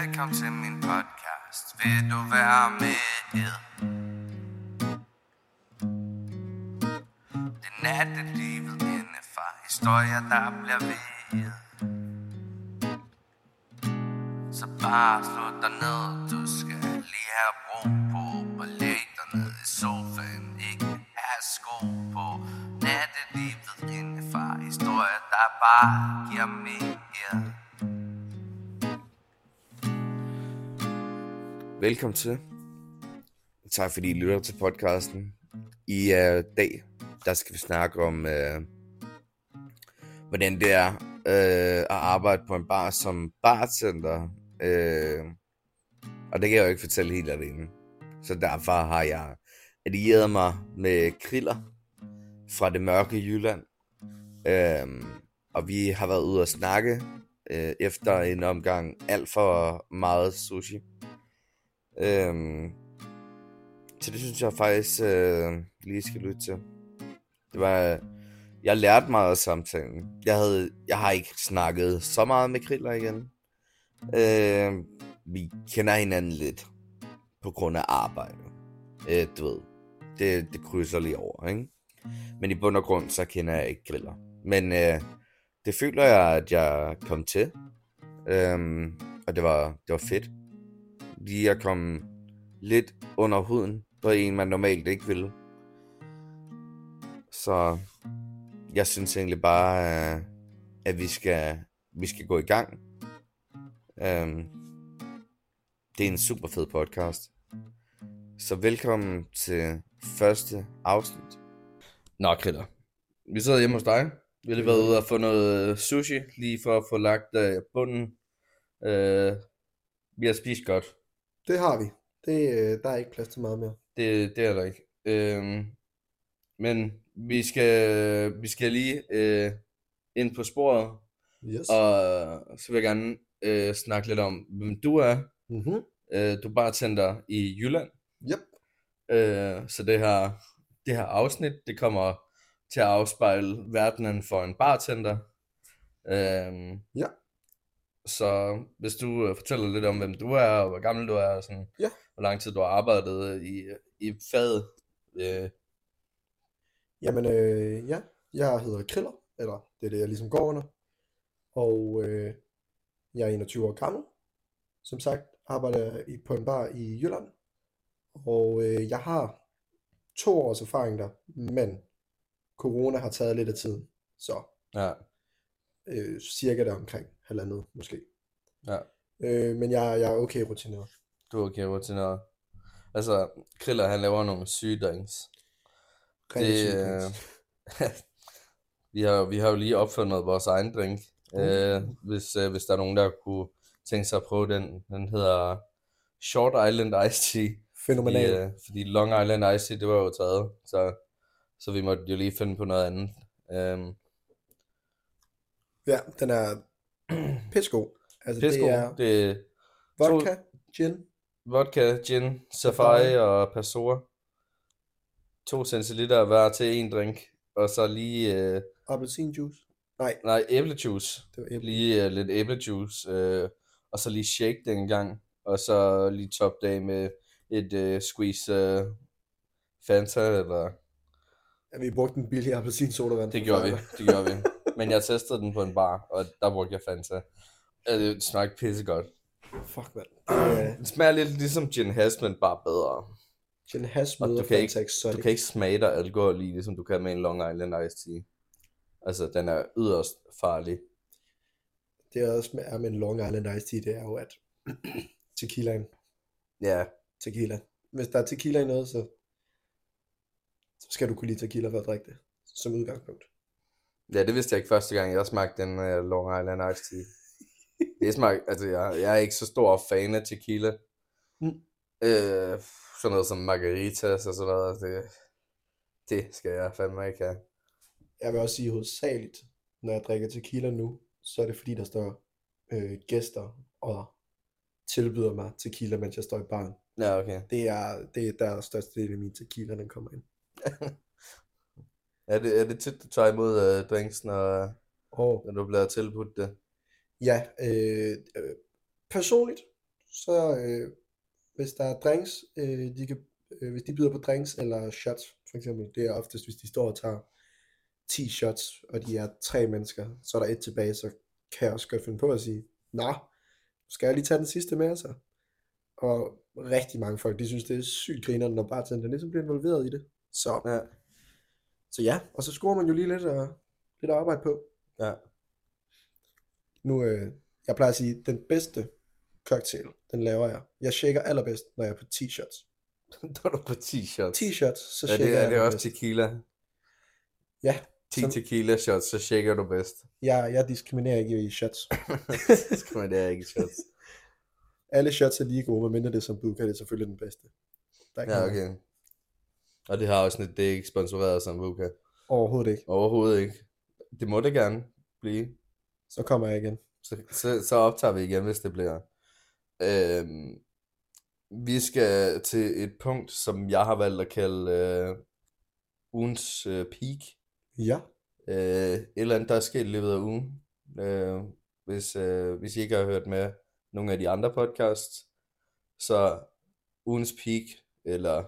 Velkommen til min podcast. Vil du være med? Det er nattelivet indefra. Historier, der bliver ved. Så bare slå dig ned. Du skal lige have ro på. Og læg dig ned i sofaen. Ikke have sko på. Nattelivet indefra. Historier, der bare giver mening. Velkommen til. Tak fordi I lytter til podcasten. I uh, dag, der skal vi snakke om, uh, hvordan det er uh, at arbejde på en bar som bartender. Uh, og det kan jeg jo ikke fortælle helt alene. Så derfor har jeg allieret mig med Kriller fra det mørke Jylland. Uh, og vi har været ude at snakke uh, efter en omgang alt for meget sushi. Øhm, så det synes jeg faktisk øh, lige skal lytte til. Det var, jeg lærte meget af samtalen. Jeg, havde, jeg har ikke snakket så meget med Kriller igen. Øh, vi kender hinanden lidt på grund af arbejde. Øh, du ved, det, det krydser lige over, ikke? Men i bund og grund, så kender jeg ikke Kriller. Men øh, det føler jeg, at jeg kom til. Øh, og det var, det var fedt. Lige at komme lidt under huden på en, man normalt ikke ville. Så jeg synes egentlig bare, øh, at vi skal, vi skal gå i gang. Um, det er en super fed podcast. Så velkommen til første afsnit. Nå, Kritter. Vi sidder hjemme hos dig. Vi har lige været ude og få noget sushi, lige for at få lagt øh, bunden. Uh, vi har spist godt. Det har vi. Det, øh, der er ikke plads til meget mere. Det, det er der ikke. Øhm, men vi skal, vi skal lige øh, ind på sporet, Yes. og så vil jeg gerne øh, snakke lidt om, hvem du er. Mm-hmm. Øh, du er bartender i Jylland. Yep. Øh, så det her, det her afsnit, det kommer til at afspejle verdenen for en bartender. Øhm, Ja. Så hvis du øh, fortæller lidt om, hvem du er, og hvor gammel du er, og sådan, Ja. hvor lang tid du har arbejdet i, i faget. Øh, Jamen, øh, ja. Jeg hedder Kriller, eller det er det, jeg ligesom går under. Og øh, jeg er 21 år gammel. Som sagt, arbejder jeg i- på en bar i Jylland. Og øh, jeg har to års erfaring der, men corona har taget lidt af tiden. Så ja, øh, cirka der omkring halvandet måske. ja. Øh, men jeg, jeg er okay rutineret. Du er okay rutineret. Altså, Kriller, han laver nogle syge drinks. Det, øh, vi, har, vi har jo lige opfundet vores egen drink. Uh. Øh, hvis, øh, hvis der er nogen, der kunne tænke sig at prøve den. Den hedder Short Island Iced Tea. Fordi, Fænomenal. øh, fordi Long Island Iced Tea, det var jo taget. Så, så vi måtte jo lige finde på noget andet. Øhm, Ja, den er pissegod. Altså, Pisco, det er det er vodka, gin, vodka, gin, safari og passoa. 2 centiliter hver til en drink. Og så lige, øh, appelsinjuice. Nej, nej, æblejuice. det var æble. Lige uh, lidt æblejuice, øh, og så lige shake den en gang, og så lige top af med et øh, squeeze øh, Fanta, eller Ja, vi brugte en billig appelsinsodavand. det gjorde vi, det gjorde vi. Men jeg testede den på en bar, og der brugte jeg Fanta. Øh, Det smagte pissegodt. Fuck, mand. Øh, Den smager lidt ligesom gin hash, men bare bedre. Gin Og møder du kan ikke- Exotic. Du kan ikke smage dig alkohol i, ligesom du kan med en Long Island Iced Tea. Altså, den er yderst farlig. Det er også med, er med en Long Island Iced Tea, det er jo, at tequilaen, Ja, tequila. Hvis der er tequila i noget, så, så skal du kunne lide tequila for at drikke det, som udgangspunkt. Ja, det vidste jeg ikke første gang, jeg smagte den uh, Long Island Iced Tea. Det smagte, altså jeg, jeg er ikke så stor fan af tequila. Mm. Øh, sådan noget som margaritas og sådan noget, det, det skal jeg fandme ikke have. Jeg vil også sige hovedsageligt, når jeg drikker tequila nu, så er det fordi, der står øh, gæster og tilbyder mig tequila, mens jeg står i baren. Ja, okay. Det er, det er der største del af min tequila, den kommer ind. Er det, er det tit, du tager imod uh, drinks, når, Og når du bliver tilbudt det? ja, øh, øh, personligt, så øh, hvis der er drinks, øh, de kan, øh, hvis de byder på drinks eller shots, for eksempel, det er oftest, hvis de står og tager 10 shots, og de er tre mennesker, så er der et tilbage, så kan jeg også godt finde på at sige, nå, skal jeg lige tage den sidste med, så? Og rigtig mange folk, de synes, det er sygt grinerende, når bartenderen ligesom bliver involveret i det. Så, Ja. så ja, og så scorer man jo lige lidt, og, lidt at arbejde på. Ja. Nu, øh, jeg plejer at sige, den bedste cocktail, den laver jeg. Jeg shaker allerbedst, når jeg er på 10 shots. Der er du på 10 shots. 10 shots, så er shaker det, jeg er det også tequila? Ja, 10 Som- tequila shots, så shaker du bedst. jeg, jeg diskriminerer ikke i shots. det skal man det er ikke shots. Alle shots er lige gode, medmindre det er som Buka, det er selvfølgelig den bedste. Der er Ja, okay. Og det har også sådan et, det er ikke sponsoreret som Vuka. Overhovedet ikke. Overhovedet ikke. Det må det gerne blive. Så kommer jeg igen. Så, så, så optager vi igen, hvis det bliver. Øhm, vi skal til et punkt, som jeg har valgt at kalde øh, ugens øh, peak. Ja. Øh, et eller andet, der er sket i løbet af ugen. Øh, hvis, øh, hvis I ikke har hørt med nogle af de andre podcasts, så ugens peak, eller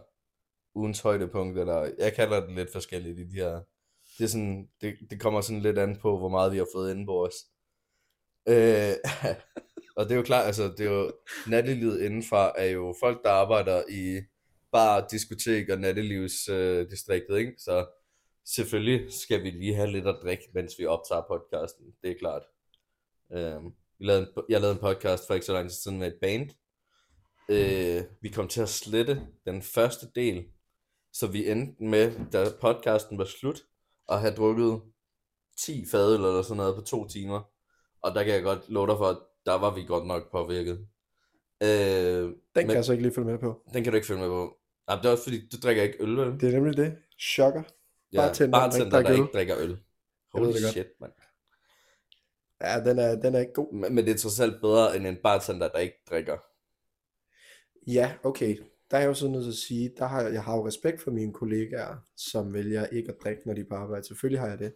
ugens højdepunkt, eller jeg kalder det lidt forskelligt i de her. Det, er sådan, det, det kommer sådan lidt an på, hvor meget vi har fået inde på os. Øh, og det er jo klart, altså det er jo, nattelivet indenfor er jo folk, der arbejder i bar, diskotek og nattelivsdistriktet, øh, distriktet, ikke? Så selvfølgelig skal vi lige have lidt at drikke, mens vi optager podcasten, det er klart. Øh, vi lavede en, jeg lavede en podcast for ikke så lang tid siden med et band. Øh, vi kom til at slette den første del, så vi endte med, da podcasten var slut, at have drukket 10 fadøl eller sådan noget på to timer. Og der kan jeg godt love dig for, at der var vi godt nok påvirket. Øh, Den men, kan jeg så ikke lige følge med på. den kan du ikke følge med på. Nej, det er også fordi, du drikker ikke øl, vel? Det er nemlig det. Chokker. bartender, der ikke bartender, der ikke drikker øl. Holy det shit, mand. Ja, den er, den er ikke god. Men, men det er trods alt bedre end en bartender, der ikke drikker. Ja, okay. Der er jeg jo så nødt til at sige, der har, jeg har jo respekt for mine kollegaer, som vælger ikke at drikke, når de er på arbejde. Selvfølgelig har jeg det.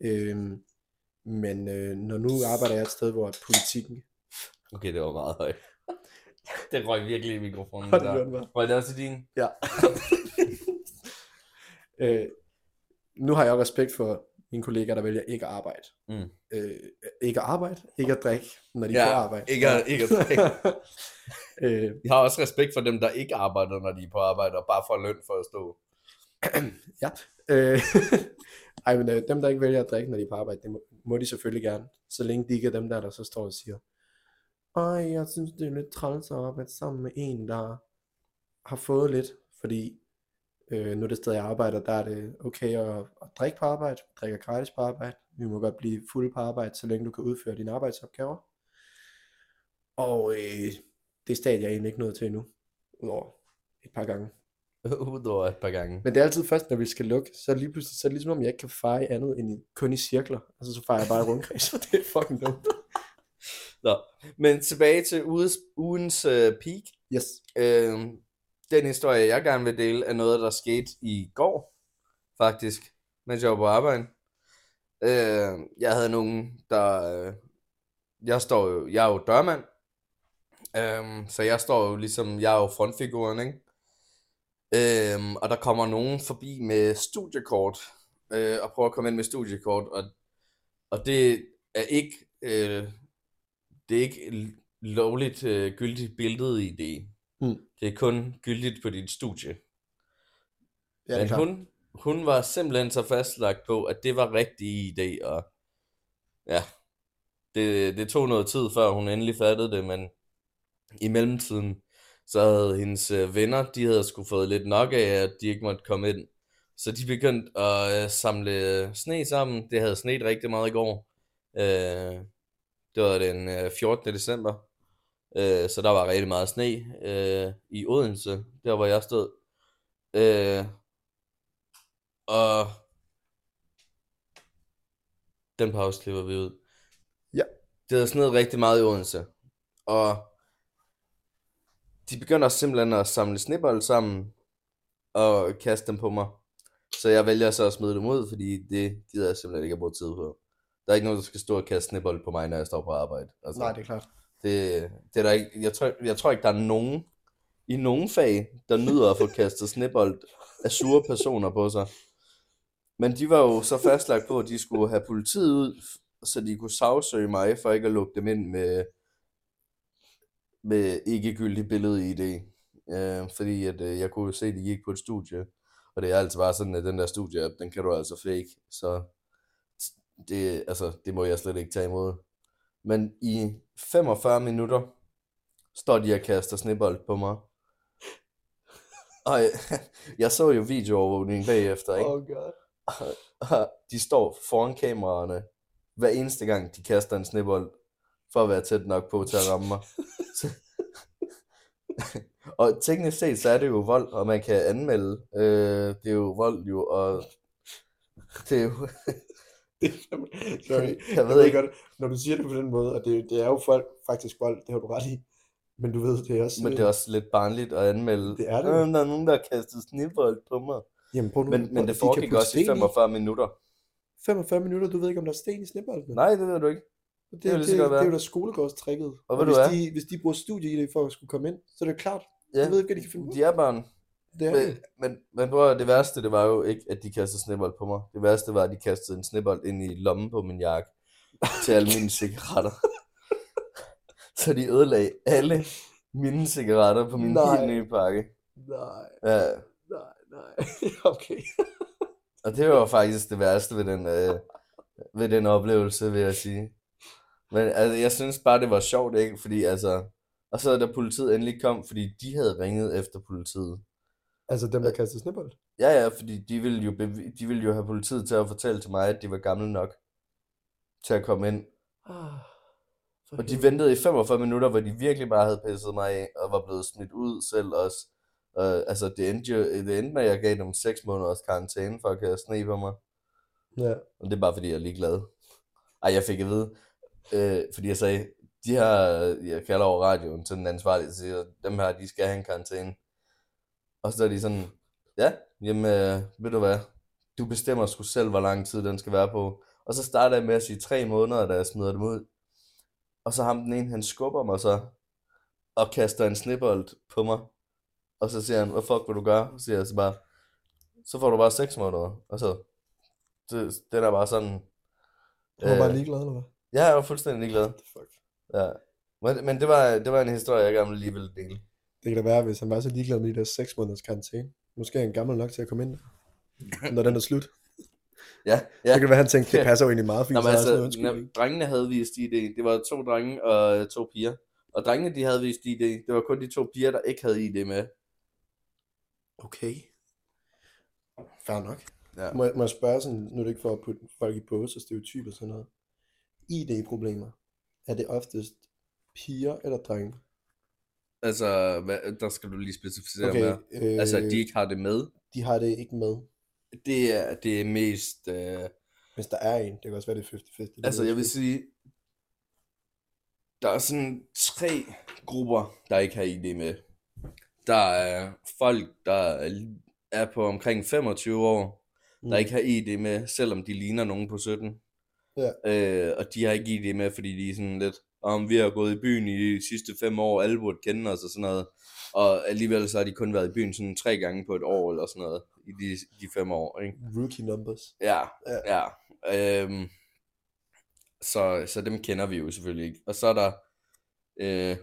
Øhm, men øh, når nu arbejder jeg et sted, hvor politikken... Okay, det var meget højt. det røg virkelig i mikrofonen. Hold det der. gjorde den. Røg det også i din? Ja. øh, nu har jeg jo respekt for mine kollegaer, der vælger ikke at arbejde. Mm. Øh, ikke at arbejde, ikke at drikke, når de er Ja, på arbejde. ikke at- ikke at drikke. øh, Jeg har også respekt for dem, der ikke arbejder, når de er på arbejde, og bare får løn for at stå. ja. Øh, ej, men øh, dem, der ikke vælger at drikke, når de er på arbejde, det må, må de selvfølgelig gerne. Så længe de ikke er dem der, der så står og siger, Ej, jeg synes, det er lidt træls at arbejde sammen med en, der har fået lidt, fordi øh, nu det sted, jeg arbejder, der er det okay at, at drikke på arbejde, vi drikker gratis på arbejde, vi må godt blive fulde på arbejde, så længe du kan udføre dine arbejdsopgaver. Og øh, det er stadig jeg egentlig ikke nået til endnu, udover et par gange. Udover et par gange. Men det er altid først, når vi skal lukke, så er lige pludselig, så er det ligesom, om jeg ikke kan feje andet end i, kun i cirkler. Altså, så fejrer jeg bare i rundkreds, og det er fucking dumt. Nå. Men tilbage til ugens, ugens uh, peak. Yes. Øh, den historie, jeg gerne vil dele, er noget, der skete i går, faktisk, mens jeg var på arbejde. Øh, jeg havde nogen, der... Øh, jeg står jo... Jeg er jo dørmand. Øh, så jeg står jo ligesom... Jeg er jo frontfiguren, ikke? Øhm, og der kommer nogen forbi med studiekort, øh, og prøver at komme ind med studiekort, og, og det er ikke... Øh, det er ikke lovligt øh, gyldigt billedet i det. Mm. Det er kun gyldigt på dit studie. Ja, Men hun, hun var simpelthen så fastlagt på, at det var rigtig idé, og ja, det, det tog noget tid, før hun endelig fattede det, men i mellemtiden, så havde hendes øh, venner, de havde sgu fået lidt nok af, at de ikke måtte komme ind. Så de begyndte at øh, samle sne sammen. Det havde sneet rigtig meget i går. Øh, det var den øh, 14. december. Øh, så der var rigtig meget sne øh, i Odense, der hvor jeg stod. Øh, og den pause klipper vi ud. Ja. Det havde sneet rigtig meget i Odense. Og de begynder simpelthen at samle snebold sammen og kaste dem på mig. Så jeg vælger så at smide dem ud, fordi det gider jeg simpelthen ikke at bruge tid på. Der er ikke nogen, der skal stå og kaste snebold på mig, når jeg står på arbejde. Altså, Nej, det er klart. Det, det er der ikke, jeg, tror, jeg tror ikke, der er nogen i nogen fag, der nyder at få kastet snebold af sure personer på sig. Men de var jo så fastlagt på, at de skulle have politiet ud, så de kunne sagsøge mig for ikke at lukke dem ind med, med ikke gyldig billede i det. Øh, fordi at, øh, jeg kunne jo se, at de gik på et studie, og det er altså bare sådan, at den der studie, den kan du altså fake, så det, altså, det må jeg slet ikke tage imod. Men i 45 minutter står de og kaster snebold på mig. Og jeg, jeg så jo videoovervågningen bagefter, ikke? Oh god. Og de står foran kameraerne, hver eneste gang de kaster en snebold, for at være tæt nok på til at ramme mig. Og teknisk set, så er det jo vold, og man kan anmelde. Øh, det er jo vold jo, og det er jo... Det Sorry. Jeg ved ikke, godt, når du siger det på den måde, og det, det er jo folk, faktisk vold, det har du ret i. Men du ved, det er også... men det er også lidt barnligt at anmelde. Det er det. Øh, der er nogen, der har kastet snebold på mig. Jamen, prøv nu, Men, men de det foregik også i sten 45 minutter. 45 minutter, du ved ikke, om der er sten i snebolden. Nej, det ved du ikke. det, det, det, godt det, er jo da skolegårdstrækket. Og ved hvis, de, hvis de bruger studie i det for at skulle komme ind, så er det klart. Ja, Jeg ved ikke, hvad de kan finde på. de er børn. Det er Men, men, men prøv det værste, det var jo ikke, at de kastede snebold på mig. Det værste var, at de kastede en snebold ind i lommen på min jakke til alle mine cigaretter. Så de ødelagde alle mine cigaretter på min Nej. helt nye pakke. Nej, Ja, nej, nej. okay. og det var faktisk det værste ved den, øh, ved den oplevelse, vil jeg sige. Men altså, jeg synes bare, det var sjovt, ikke? Fordi altså... Og så da politiet endelig kom, fordi de havde ringet efter politiet. Altså dem, der kaster snebold? Ja, ja, fordi de ville, jo bevi- de ville jo have politiet til at fortælle til mig, at de var gamle nok til at komme ind. Ah, Og de ventede i 45 minutter, hvor de virkelig bare havde pisset mig af, og var blevet smidt ud selv også. Uh, altså, det endte, jo, det endte med, at jeg gav dem 6 måneders karantæne for at kaste sne på mig. Ja. Og det er bare fordi, jeg er ligeglad. Ej, jeg fik at vide, øh, fordi jeg sagde, de her, jeg kalder over radioen til den ansvarlige, siger, dem her, de skal have en karantæne. Og så er de sådan, ja, jamen, øh, ved du hvad, du bestemmer sgu selv, hvor lang tid den skal være på. Og så starter jeg med at sige tre måneder, da jeg smider dem ud. Og så ham den ene, han skubber mig så, og kaster en snebold på mig. Og så siger han, hvad fuck vil du gøre? Så siger jeg så bare, så får du bare seks måneder. Og så, det, den er bare sådan, Du var bare Øh. ligeglad, eller hvad? Ja, jeg var fuldstændig ligeglad. Fuck? Ja. Men, men det, var, det var en historie, jeg gerne lige ville dele. Det kan da være, hvis han var så ligeglad med de der 6 måneders karantæne. Måske er han gammel nok til at komme ind, når den er slut. Ja, Så ja. kan det være, han tænkte, det passer jo egentlig meget fint. Nå, så men altså, når, drengene havde vist ID. Det var to drenge og øh, to piger. Og drengene, de havde vist ID. Det var kun de to piger, der ikke havde ID med. Okay. Fair nok. Ja. Må, jeg- må jeg spørge sådan, nu er det ikke for at putte folk i bås og stereotyper og sådan noget. ID-problemer. Er det oftest piger eller drenge? Altså, hvad, der skal du lige specificere Okay, mere. øh, Altså, at de ikke har det med. de har det ikke med. Det er, det er mest... Øh, Hvis der er en, det kan også være det er 50-50. det altså, jeg vil sige... Der er sådan tre grupper, der ikke har ID med. Der er folk, der er- er på omkring 25 år, Mm. der ikke har ID med, selvom de ligner nogen på 17. Ja. Øh, og de har ikke ID med, fordi de er sådan lidt, om vi har gået i byen i de sidste fem år, alle burde kende os og sådan noget. Og alligevel så har de kun været i byen sådan tre gange på et år eller sådan noget, i de, de fem år, ikke? Rookie numbers. Ja, Ja. ja. Øhm, så, så dem kender vi jo selvfølgelig ikke. Og så er der, øh,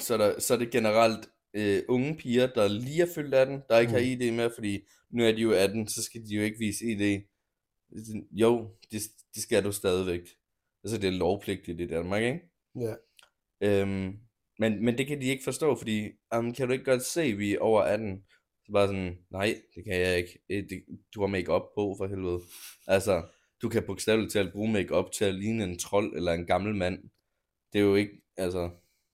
så er, der, så er det generelt øh, unge piger, der lige er fyldt 18, der ikke Mm. har ID med, fordi nu er de jo 18, så skal de jo ikke vise ID. Jo, det, det skal du stadigvæk. Altså det er lovpligtigt i Danmark, ikke? Ja. Øhm, men, men det kan de ikke forstå, fordi, um, kan du ikke godt se, vi er over 18? Så bare sådan, nej, det kan jeg ikke. Øh, Det, du har make-up på, for helvede. Altså, du kan bogstaveligt talt bruge make-up til at ligne en trold eller en gammel mand. Det er jo ikke, altså,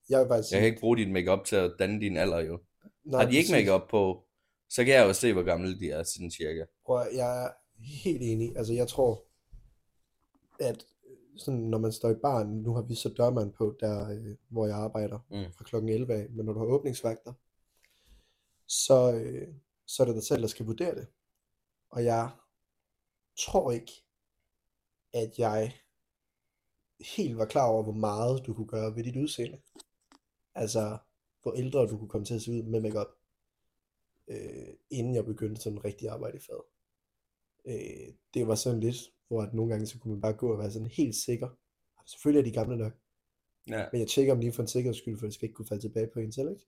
Jeg vil faktisk jeg kan ikke bruge dit make-up til at danne din alder jo. Nej, Har de ikke make-up på, så kan jeg jo se, hvor gamle de er, sådan cirka. Prøv, jeg er helt enig. Altså, jeg tror, at sådan, når man står i baren, nu har vi så dørmand på, der øh, hvor jeg arbejder Mm. fra klokken 11 af, men når du har åbningsvagter, så, øh, så er det dig selv, der skal vurdere det. Og jeg tror ikke, at jeg helt var klar over, hvor meget du kunne gøre ved dit udseende. Altså, hvor ældre du kunne komme til at se ud med makeup, øh, inden jeg begyndte sådan rigtig arbejde i faget. Øh, det var sådan lidt, hvor at nogle gange så kunne man bare gå og være sådan helt sikker. Selvfølgelig er de gamle nok, Ja. men jeg tjekker dem lige for en sikkerheds skyld, for det skal ikke kunne falde tilbage på en selv, ikke?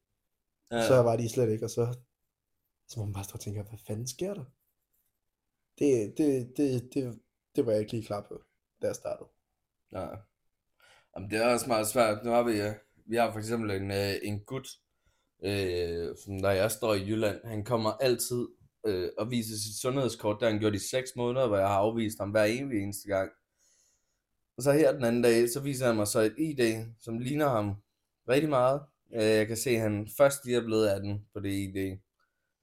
ja. Så var de slet ikke, og så, så må man bare stå og tænke, hvad fanden sker der? Det, det, det, det, det var jeg ikke lige klar på, da jeg startede. Ja. Jamen, det er også meget svært. Nu har vi, vi har for eksempel en, øh, en gut, øh, som når jeg står i Jylland, han kommer altid øh, og viser sit sundhedskort, der han gjort i 6 måneder, hvor jeg har afvist ham hver evig eneste gang. Og så her den anden dag, så viser han mig så et ID, som ligner ham rigtig meget. Øh, jeg kan se, at han først lige er blevet 18 på det ID.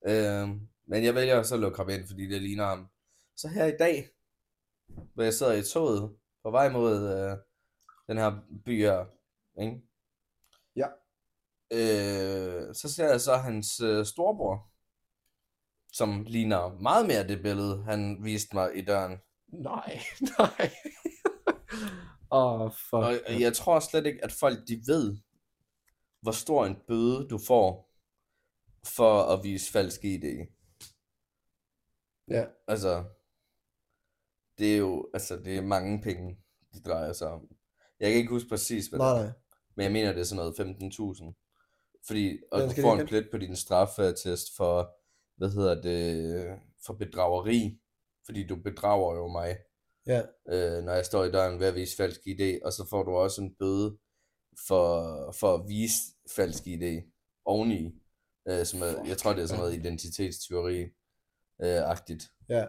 Øh, men jeg vælger så at lukke ham ind, fordi det ligner ham. Så her i dag, hvor jeg sidder i toget, på vej mod øh, den her by her, ikke? Ja. Øh, så ser jeg så hans øh, storebror, som ligner meget mere det billede, han viste mig i døren. Nej, nej. Oh, fuck. Og, jeg tror slet ikke, at folk de ved, hvor stor en bøde du får for at vise falsk ID. Ja, Altså, det er jo, altså det er mange penge, det drejer sig om. Jeg kan ikke huske præcis, hvad det nej, er, nej. men jeg mener, det er sådan noget 15.000. Fordi, og Hvordan du får en plet på din straffeattest for, hvad hedder det, for bedrageri. Fordi du bedrager jo mig, Ja, øh, når jeg står i døren ved at vise falsk ID, og så får du også en bøde for, for at vise falsk ID oveni. Øh, som er, jeg tror, det er sådan noget identitetstyveri øh, ja. Jeg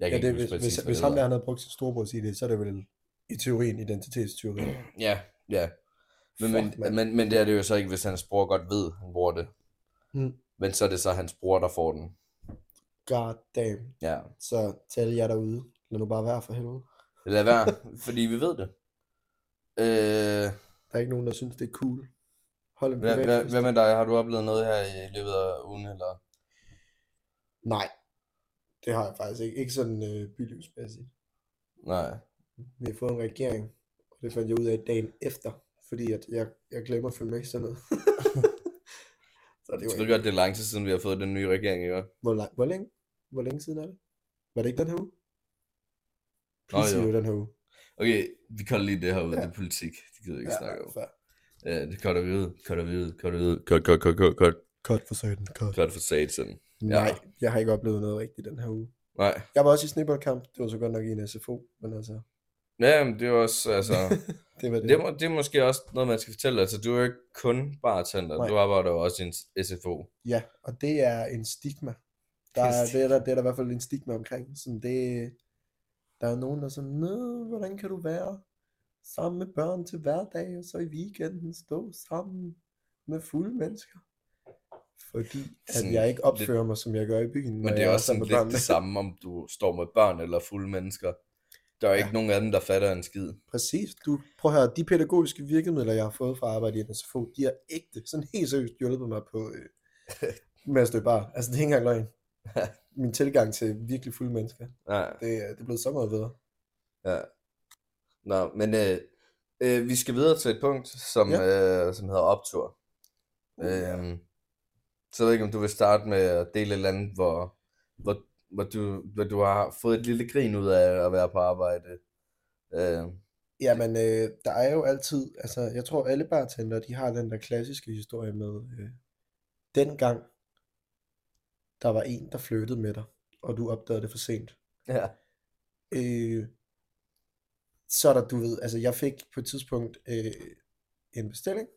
ja kan det, ikke hvis, hvis, præcis, hvis det ham der han havde brugt sin storebrors ID, så er det vel i teorien identitetstyveri. Ja, ja. Men, men, men, men det er det jo så ikke, hvis hans bror godt ved, han bruger det. Mm. Men så er det så hans bror, der får den. God damn. Ja. Så til alle jer derude, lad nu bare være for helvede. Lad være, fordi vi ved det. Øh, Der er ikke nogen, der synes, det er cool. Hold en privat hvad, hvad med dig? Har du oplevet noget her i løbet af ugen? Eller? Nej, det har jeg faktisk ikke. Ikke sådan øh, bylivsmæssigt. Nej. Vi har fået en regering, og det fandt jeg ud af dagen efter, fordi at jeg, jeg glemmer at følge med sådan noget. så det Jeg var ved godt, det er lang tid siden, vi har fået den nye regering, ikke? Hvor, lang, hvor, længe, hvor længe siden er det? Var det ikke den her uge? Nå, Please jo. jo. den her uge. Okay, vi kolder lige det her ud. Ja. Det er politik. Det gider vi ikke snakke om. Ja, det cutter vi ud. Cutter vi ud. Cutter vi ud. Cut, cut, cut, cut, cut. Cut for satan, cut. Cut for satan. Nej, jeg har ikke oplevet noget rigtigt den her uge. Nej. Jeg var også i snibboldkamp. Det var så godt nok i en SFO, men altså, Ja, men det er også, altså... det var det. Det, det er måske også noget, man skal fortælle. Altså, du er jo ikke kun bartender. Nej. Du arbejder jo også i en SFO. Ja, og det er en stigma. Der er det, er der, det er der i hvert fald en stigma omkring. Sådan det, der er nogen, der er sådan, Nå, hvordan kan du være sammen med børn til hverdag, og så i weekenden stå sammen med fulde mennesker? Fordi at jeg ikke opfører mig, som jeg gør i byen, Men det er også sådan lidt børnene. det samme, om du står med børn eller fulde mennesker. Der er Ja. ikke nogen af dem, der fatter en skid. Præcis. Du, prøv at høre, de pædagogiske virkemidler, jeg har fået fra arbejde i en SFO, de har ægte, sådan helt seriøst hjulpet mig på øh, med at stå i bar. Altså, det er ikke engang løgn. Min tilgang til virkelig fulde mennesker, Ja, det, er- det er blevet så meget bedre. ja. Nå, men øh, øh, vi skal videre til et punkt, som, Ja. øh, som hedder optur. Uh, ja. Øhm, så jeg ved ikke, om du vil starte med at dele et eller andet, hvor, hvor, hvor, du, hvor du har fået et lille grin ud af at være på arbejde. Øh, Jamen, øh, der er jo altid, altså, jeg tror alle bartender, de har den der klassiske historie med, øh, dengang, der var en, der flyttede med dig, og du opdagede det for sent. ja. Øh, så er der, du ved, altså jeg fik på et tidspunkt øh, en bestilling,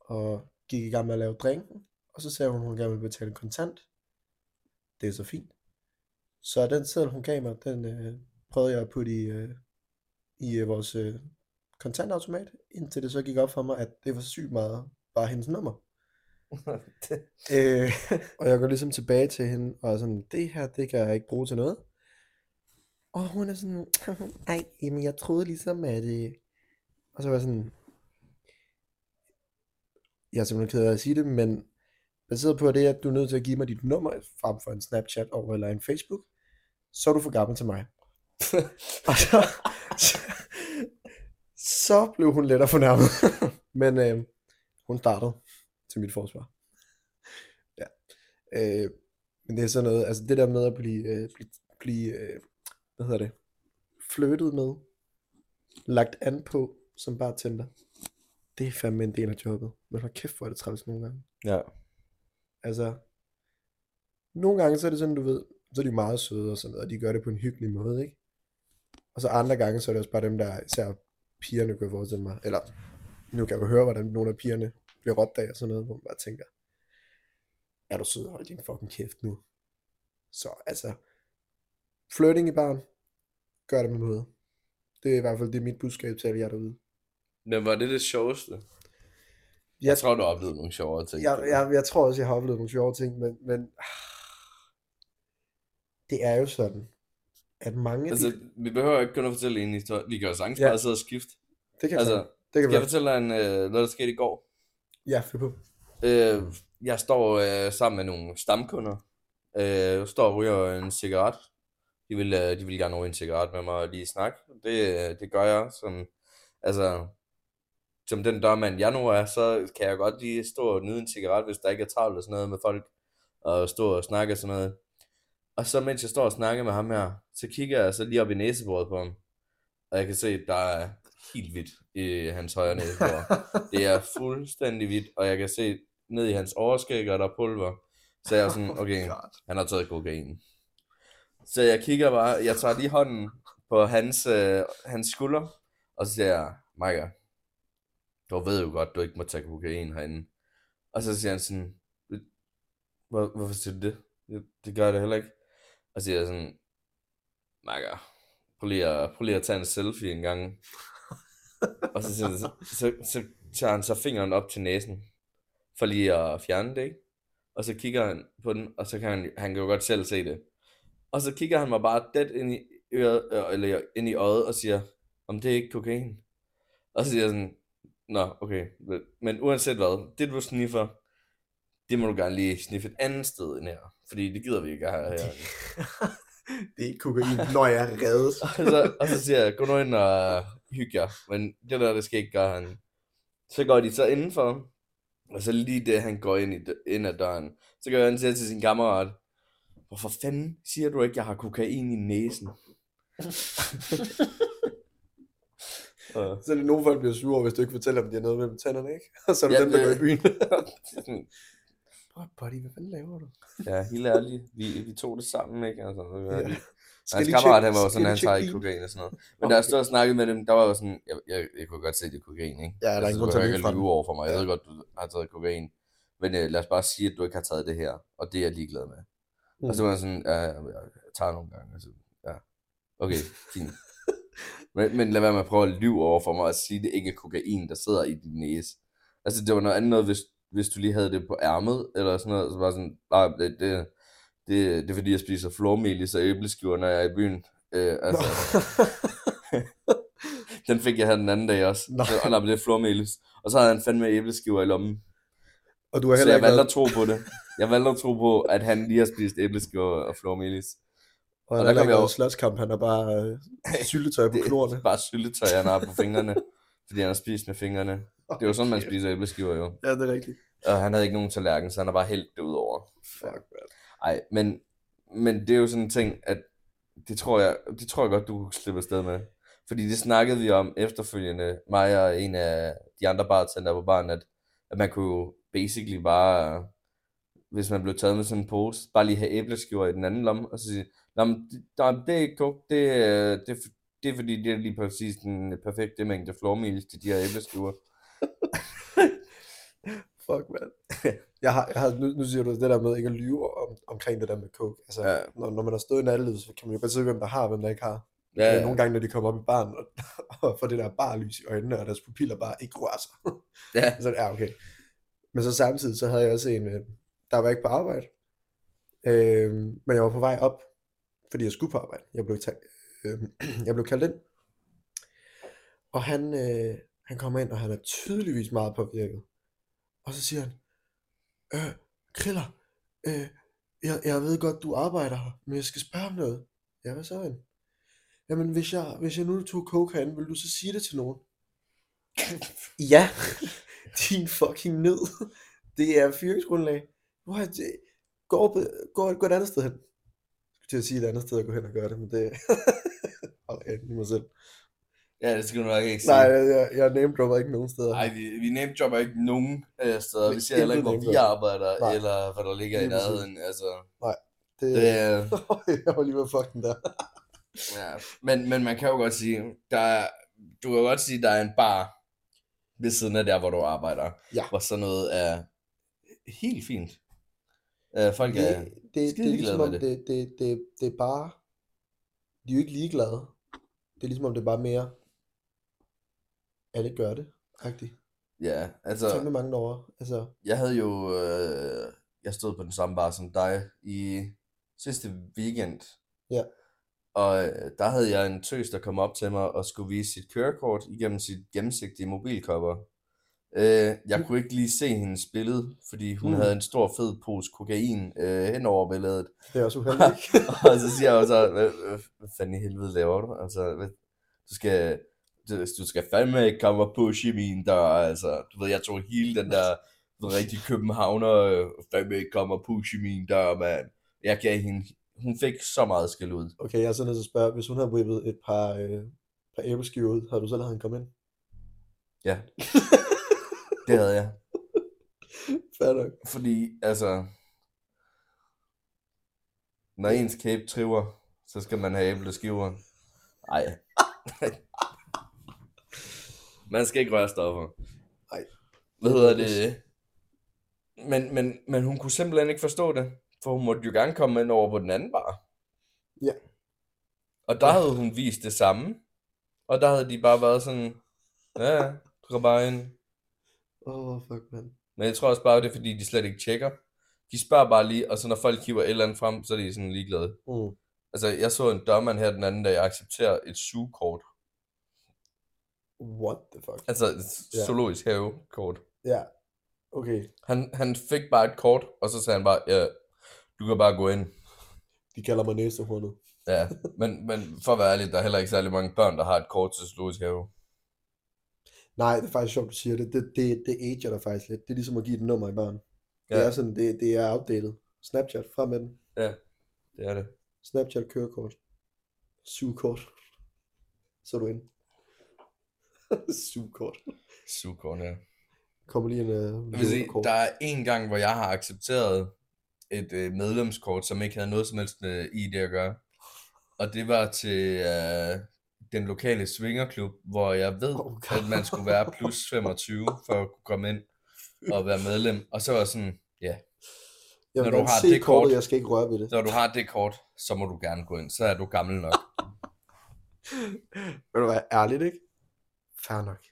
og gik i gang med at lave drinken, og så sagde hun, hun gerne ville betale kontant. Det er så fint. Så den seddel, hun gav mig, den øh, prøvede jeg at putte i, øh, i øh, vores øh, kontantautomat, indtil det så gik op for mig, at det var sygt meget bare hendes nummer. Øh, og jeg går ligesom tilbage til hende, og er sådan, det her, det kan jeg ikke bruge til noget. Og hun er sådan, ej, jamen jeg troede ligesom, at... Øh... Og så var jeg sådan, jeg er simpelthen ked af at sige det, men baseret på det, at du er nødt til at give mig dit nummer, frem for en Snapchat over eller en Facebook, så er du for gammel til mig. og så, så, så blev hun lettere fornærmet. Men øh, hun startede til mit forsvar. Ja. Øh, men det er sådan noget, altså det der med at blive, øh, blive, blive øh, hvad hedder det, flyttet med, lagt an på som bartender, det er fandme en del af jobbet. Men hold kæft, hvor er det træls nogle gange. Ja. Altså, nogle gange så er det sådan, du ved, så er de meget søde og sådan noget, og de gør det på en hyggelig måde, ikke? Og så andre gange, så er det også bare dem, der især pigerne kunne jeg forestille mig, eller nu kan jeg jo høre, hvordan nogle af pigerne bliver råbt af og sådan noget, hvor man bare tænker, er du sød, hold din fucking kæft nu. Så altså, flirting i barn, gør det med måde. Det er i hvert fald det er mit budskab til alle jer derude. Men var det det sjoveste? Jeg, Jeg, tror, du har oplevet nogle sjovere ting. jeg, jeg, jeg tror også, jeg har oplevet nogle sjove ting, men, men ah, det er jo sådan, at mange Altså, de, vi behøver ikke kun at fortælle en historie. Vi kan jo sagtens Ja. bare sidde og skifte. det kan Altså, det kan Skal jeg fortælle dig en, øh, noget, der skete i går? Ja, fyr på. Øh, jeg står øh, sammen med nogle stamkunder. Øh, står og ryger en cigaret. De vil, øh, de vil gerne ryge en cigaret med mig og lige snakke. Det, øh, det gør jeg. Som, altså, som den dørmand jeg nu er, så kan jeg godt lige stå og nyde en cigaret, hvis der ikke er travlt og sådan noget med folk. Og stå og snakke og sådan noget. Og så mens jeg står og snakker med ham her, så kigger jeg så lige op i næsebordet på ham. Og jeg kan se, at der er helt hvidt i hans højre næsebord. Det er fuldstændig hvidt, og jeg kan se ned i hans overskæg, og der er pulver. Så jeg er sådan, okay, han har taget kokain. Så jeg kigger bare, jeg tager lige hånden på hans, øh, hans skulder, og så siger jeg, Micah, du ved jo godt, du ikke må tage kokain herinde. Og så siger han sådan, Hvor, hvorfor siger du det? det? Det gør jeg da heller ikke. Og så siger sådan, Micah, prøv lige, at, prøv lige at tage en selfie en gang. og så, så, så, så tager han så fingeren op til næsen, for lige at fjerne det, ikke? Og så kigger han på den, og så kan han, han kan jo godt selv se det. Og så kigger han mig bare dead ind i øret, øh, eller ind i øjet, og siger, om det er ikke kokain. Og så siger jeg sådan, nå, okay, men uanset hvad, det du sniffer, det må du gerne lige sniffe et andet sted end her, fordi det gider vi ikke have her. det er ikke kokain, når jeg er reddet. og, så, og så siger jeg, gå nu ind og hygge jer, men det der, det skal ikke gøre han. Så går de så indenfor, og så lige det, han går ind, i, ind ad døren, så gør han til sin kammerat, hvorfor fanden siger du ikke, jeg har kokain i næsen? Så er det nogle folk bliver sure, hvis du ikke fortæller dem, de har noget mellem tænderne, ikke? Og så er det Ja, dem, der det- går i byen. Prøv, buddy, hvad fanden laver du? ja, helt ærligt, vi, vi tog det sammen, ikke? Altså, ja. Ja. Og hans kammerat, han var jo skal sådan, han tager ikke kokain og sådan noget. Men Nå, da jeg okay. stod og snakkede med dem, der var jo sådan, jeg, jeg, jeg kunne godt se, det er kokain, ikke? Ja, der er altså, ingen grund til at lyve den. over for mig. Jeg Ja. ved godt, du har taget kokain. Men øh, lad os bare sige, at du ikke har taget det her, og det er jeg ligeglad med. Mm. Og så var jeg sådan, ja, jeg, jeg tager nogle gange. Altså, ja, okay, fint. men, men lad være med at prøve at lyve over for mig og sige, at det ikke er kokain, der sidder i din næse. Altså, det var noget andet noget, hvis, hvis du lige havde det på ærmet, eller sådan noget, så var sådan, nej, det, det, det, det er fordi, jeg spiser flormelis og æbleskiver, når jeg er i byen. Øh, altså, den fik jeg her den anden dag også. Nå. Så, og der blev flormelis. Og så havde han fandme æbleskiver i lommen. Og du Så heller jeg ikke valgte at tro på det. Jeg valgte at tro på, at han lige har spist æbleskiver og flormelis. og og der kom jeg jo- i slåskamp, han har bare øh, syltetøj på Det klorene. er bare syltetøj, han har på fingrene. Fordi han har spist med fingrene. Det er jo sådan, man spiser æbleskiver jo. Ja, det er rigtigt. Og han havde ikke nogen tallerken, så han har bare hældt det ud over. Fuck, man. Ej, men, men det er jo sådan en ting, at det tror jeg, det tror jeg godt, du kunne slippe afsted med. Fordi det snakkede vi om efterfølgende, mig og en af de andre bartender på baren, at, at man kunne jo basically bare, hvis man blev taget med sådan en pose, bare lige have æbleskiver i den anden lomme, og så sige, det, nej, det er ikke kogt, det, er- det, f- det er fordi, det er lige præcis den perfekte mængde flormelis til de her æbleskiver. Fuck, man. Jeg har, jeg har, nu, nu siger du det der med ikke at lyve om, omkring det der med coke. Altså, Ja. når, når man har stået i nattelivet, så kan man jo godt se, hvem der har, og hvem der ikke har. Ja, Ja. ja. Nogle gange, når de kommer op i baren, og, og får det der barlys i øjnene, og deres pupiller bare ikke rører sig. ja. Så ja, okay. Men så samtidig, så havde jeg også en, øh, der var ikke på arbejde. Øh, men jeg var på vej op, fordi jeg skulle på arbejde. Jeg blev, ta- øh, jeg blev kaldt ind. Og han, øh, han kommer ind, og han er tydeligvis meget påvirket. Og så siger han, øh, Kriller, øh, jeg, jeg ved godt, du arbejder her, men jeg skal spørge om noget. Ja, hvad så, han? Jamen, hvis jeg, hvis jeg nu tog coke herinde, vil du så sige det til nogen? Ja, din fucking nød. Det er fyringsgrundlag. What? Gå, op, gå, gå et andet sted hen. Jeg skulle til at sige et andet sted at gå hen og gøre det, men det holder jeg i mig selv. Ja, det skal du nok ikke sige. Nej, jeg, jeg, jeg name dropper ikke nogen steder. Nej, vi, vi name ikke nogen øh, steder. Vi ser heller ikke, hvor vi arbejder, Nej. eller hvad der ligger i nærheden. Altså, det, det, er- jeg var lige ved fuck den der. ja. men, men man kan jo godt sige, der er, du kan jo godt sige, der er en bar ved siden af der, hvor du arbejder. Ja. Hvor sådan noget er helt fint. Øh, folk er... Det, det, det er ligesom om, med det, det, det, det er bare, de er jo ikke ligeglade. Det er ligesom om, det er bare mere, alle gør det, rigtigt. Ja, Så altså... fandme mange derovre. Altså, Jeg havde jo, øh, jeg stod på den samme bar som dig i sidste weekend. Ja. Og øh, der havde jeg en tøs, der kom op til mig og skulle vise sit kørekort igennem sit gennemsigtige mobilcover. Øh, jeg kunne ikke lige se hendes billede, fordi hun Mm. mm. havde en stor fed pose kokain øh, hen over billedet. det er også uheldigt. og så siger jeg jo så, hvad fanden i helvede laver du? Altså, hvad, du skal, du, du skal fandme ikke komme og pushe i min dør, altså. Du ved, jeg tog hele den der du ved, rigtig københavner, øh, fandme ikke komme og pushe i min dør, mand. Jeg gav hende, hun fik så meget skæld ud. okay, jeg er så nødt til at spørge, hvis hun havde whippet et par, øh, par æbleskiver ud, havde du så ladet hende komme ind? Ja, det havde jeg. Fair nok. Fordi, altså, når ens kæbe triver, så skal man have æbleskiver. Ej. man skal ikke røre stoffer. Ej. Hvad hedder det? Men, men, men hun kunne simpelthen ikke forstå det, for hun måtte jo gerne komme ind over på den anden bar. Ja. Og der havde hun vist det samme. Og der havde de bare været sådan, ja, ja, går bare ind. Åh, oh, fuck, man. Men jeg tror også bare, det er fordi, de slet ikke tjekker. De spørger bare lige, og så når folk hiver et eller andet frem, så er de sådan ligeglade. Mm. Altså, jeg så en dørmand her den anden dag, jeg accepterer et sugekort. What the fuck? Altså, et Ja. zoologisk havekort. Ja, okay. Han, han fik bare et kort, og så sagde han bare, ja, du kan bare gå ind. De kalder mig næsehornet. Ja, men, men for at være ærlig, der er heller ikke særlig mange børn, der har et kort til zoologisk have. Nej, det er faktisk sjovt, du siger det. Det, det, det ager der faktisk lidt. Det er ligesom at give et nummer i børn. Det Ja. er sådan, det, det er outdated. Snapchat, frem med den. Ja, det er det. Snapchat kørekort. Sugekort. Så er du ind. Sugekort. Sugekort, ja. Kommer lige en uh, Jeg vil sige, lånekort. der er en gang, hvor jeg har accepteret et øh, medlemskort, som ikke havde noget som helst med ID at gøre. Og det var til øh, den lokale swingerklub, hvor jeg ved, Oh, oh, at man skulle være plus 25 for at kunne komme ind og være medlem. Og så var jeg sådan, ja, Jeg når du har det kortet, kort- jeg skal ikke røre ved det. når du har det kort, så må du gerne gå ind. Så er du gammel nok. Vil du være ærligt, ikke? Fair nok.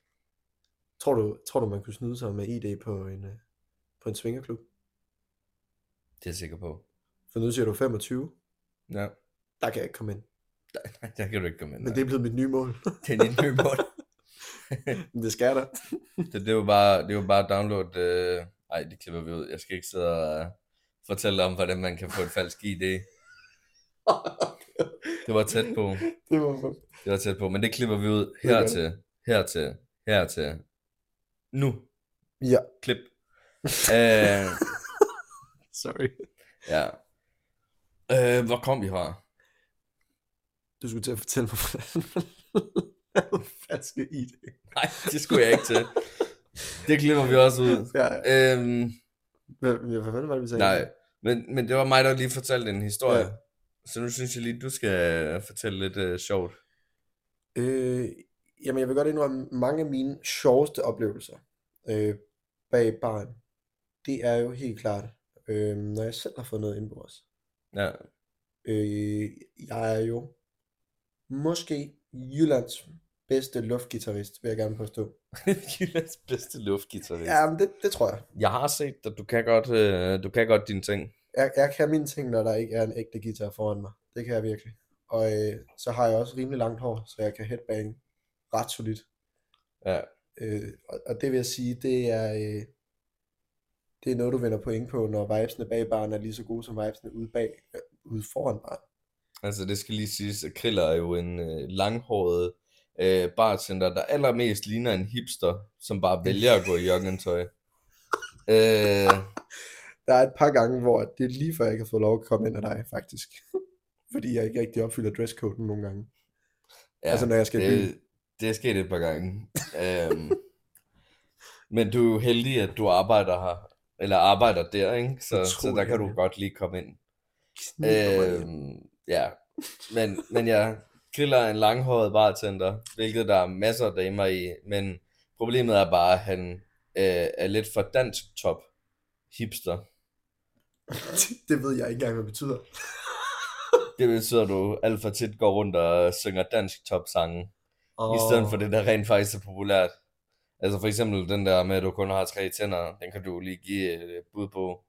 Tror du, tror du, man kunne snyde sig med ID på en, øh, på en swingerklub? Det er jeg sikker på. For nu siger du 25. Ja, Der kan jeg ikke komme ind. der kan du ikke komme ind. Men det er blevet mit nye mål. det er dit nye mål. Det skal da. Det, det jo bare, det jo bare download... Øh... Ej, det klipper vi ud. Jeg skal ikke sidde og øh, fortælle om, hvordan man kan få et falsk ID. Det var tæt på. det var Det var tæt på, men det klipper vi ud. Hertil, hertil, hertil. Nu. Ja. Klip. øh, Sorry. ja. Øh, hvor kom vi fra? Du skulle til at fortælle mig, hvordan man falske ID. Nej, det skulle jeg ikke til. Det klipper vi også ud. Ja, ja. Øhm, Hvad, hvad fanden var det, vi sagde? nej, men, men det var mig, der lige fortalte en historie. Ja. Så nu synes jeg lige, du skal fortælle lidt øh, sjovt. Øh, jamen, jeg vil godt indrømme, mange af mine sjoveste oplevelser øh, bag baren, det er jo helt klart, øh, når jeg selv har fået noget indenbords. Ja. Øh, jeg er jo måske Jyllands bedste luftgitarrist, vil jeg gerne påstå. Jyllands bedste luftgitarrist. Ja, men det, det tror jeg. Jeg har set dig, du kan godt, øh, du kan godt dine ting. jeg. Jeg kan mine ting, når der ikke er en ægte guitar foran mig. Det kan jeg virkelig. Og øh, så har jeg også rimelig langt hår, så jeg kan headbang ret solidt. Ja. Øh, og, og det vil jeg sige, det er, øh, det er noget, du vinder point på, når vibesene bag baren er lige så gode som vibesene ude, bag, øh, ude foran baren. Altså det skal lige siges, at Kriller er jo en øh, langhåret øh, bartender, der allermest ligner en hipster, som bare vælger at gå i joggingtøj. Øh, Der er et par gange, hvor det er lige før, jeg ikke har fået lov at komme ind af dig, faktisk. Fordi jeg ikke rigtig opfylder dresscoden nogle gange. ja, Altså, når jeg skal det. Det er sket et par gange. øhm, men du er jo heldig, at du arbejder her, eller arbejder der, ikke? Så, så der kan du godt lige komme ind. Øhm, ja, men, men jeg griller en langhåret bartender, hvilket der er masser af damer i, men problemet er bare, at han øh, er lidt for dansk top hipster. det ved jeg ikke engang, hvad det betyder. Det betyder, at du alt for tit går rundt og synger dansk top sange, oh. i stedet for det, der rent faktisk er populært. Altså for eksempel den der med, at du kun har tre tænder, den kan du lige give et bud på,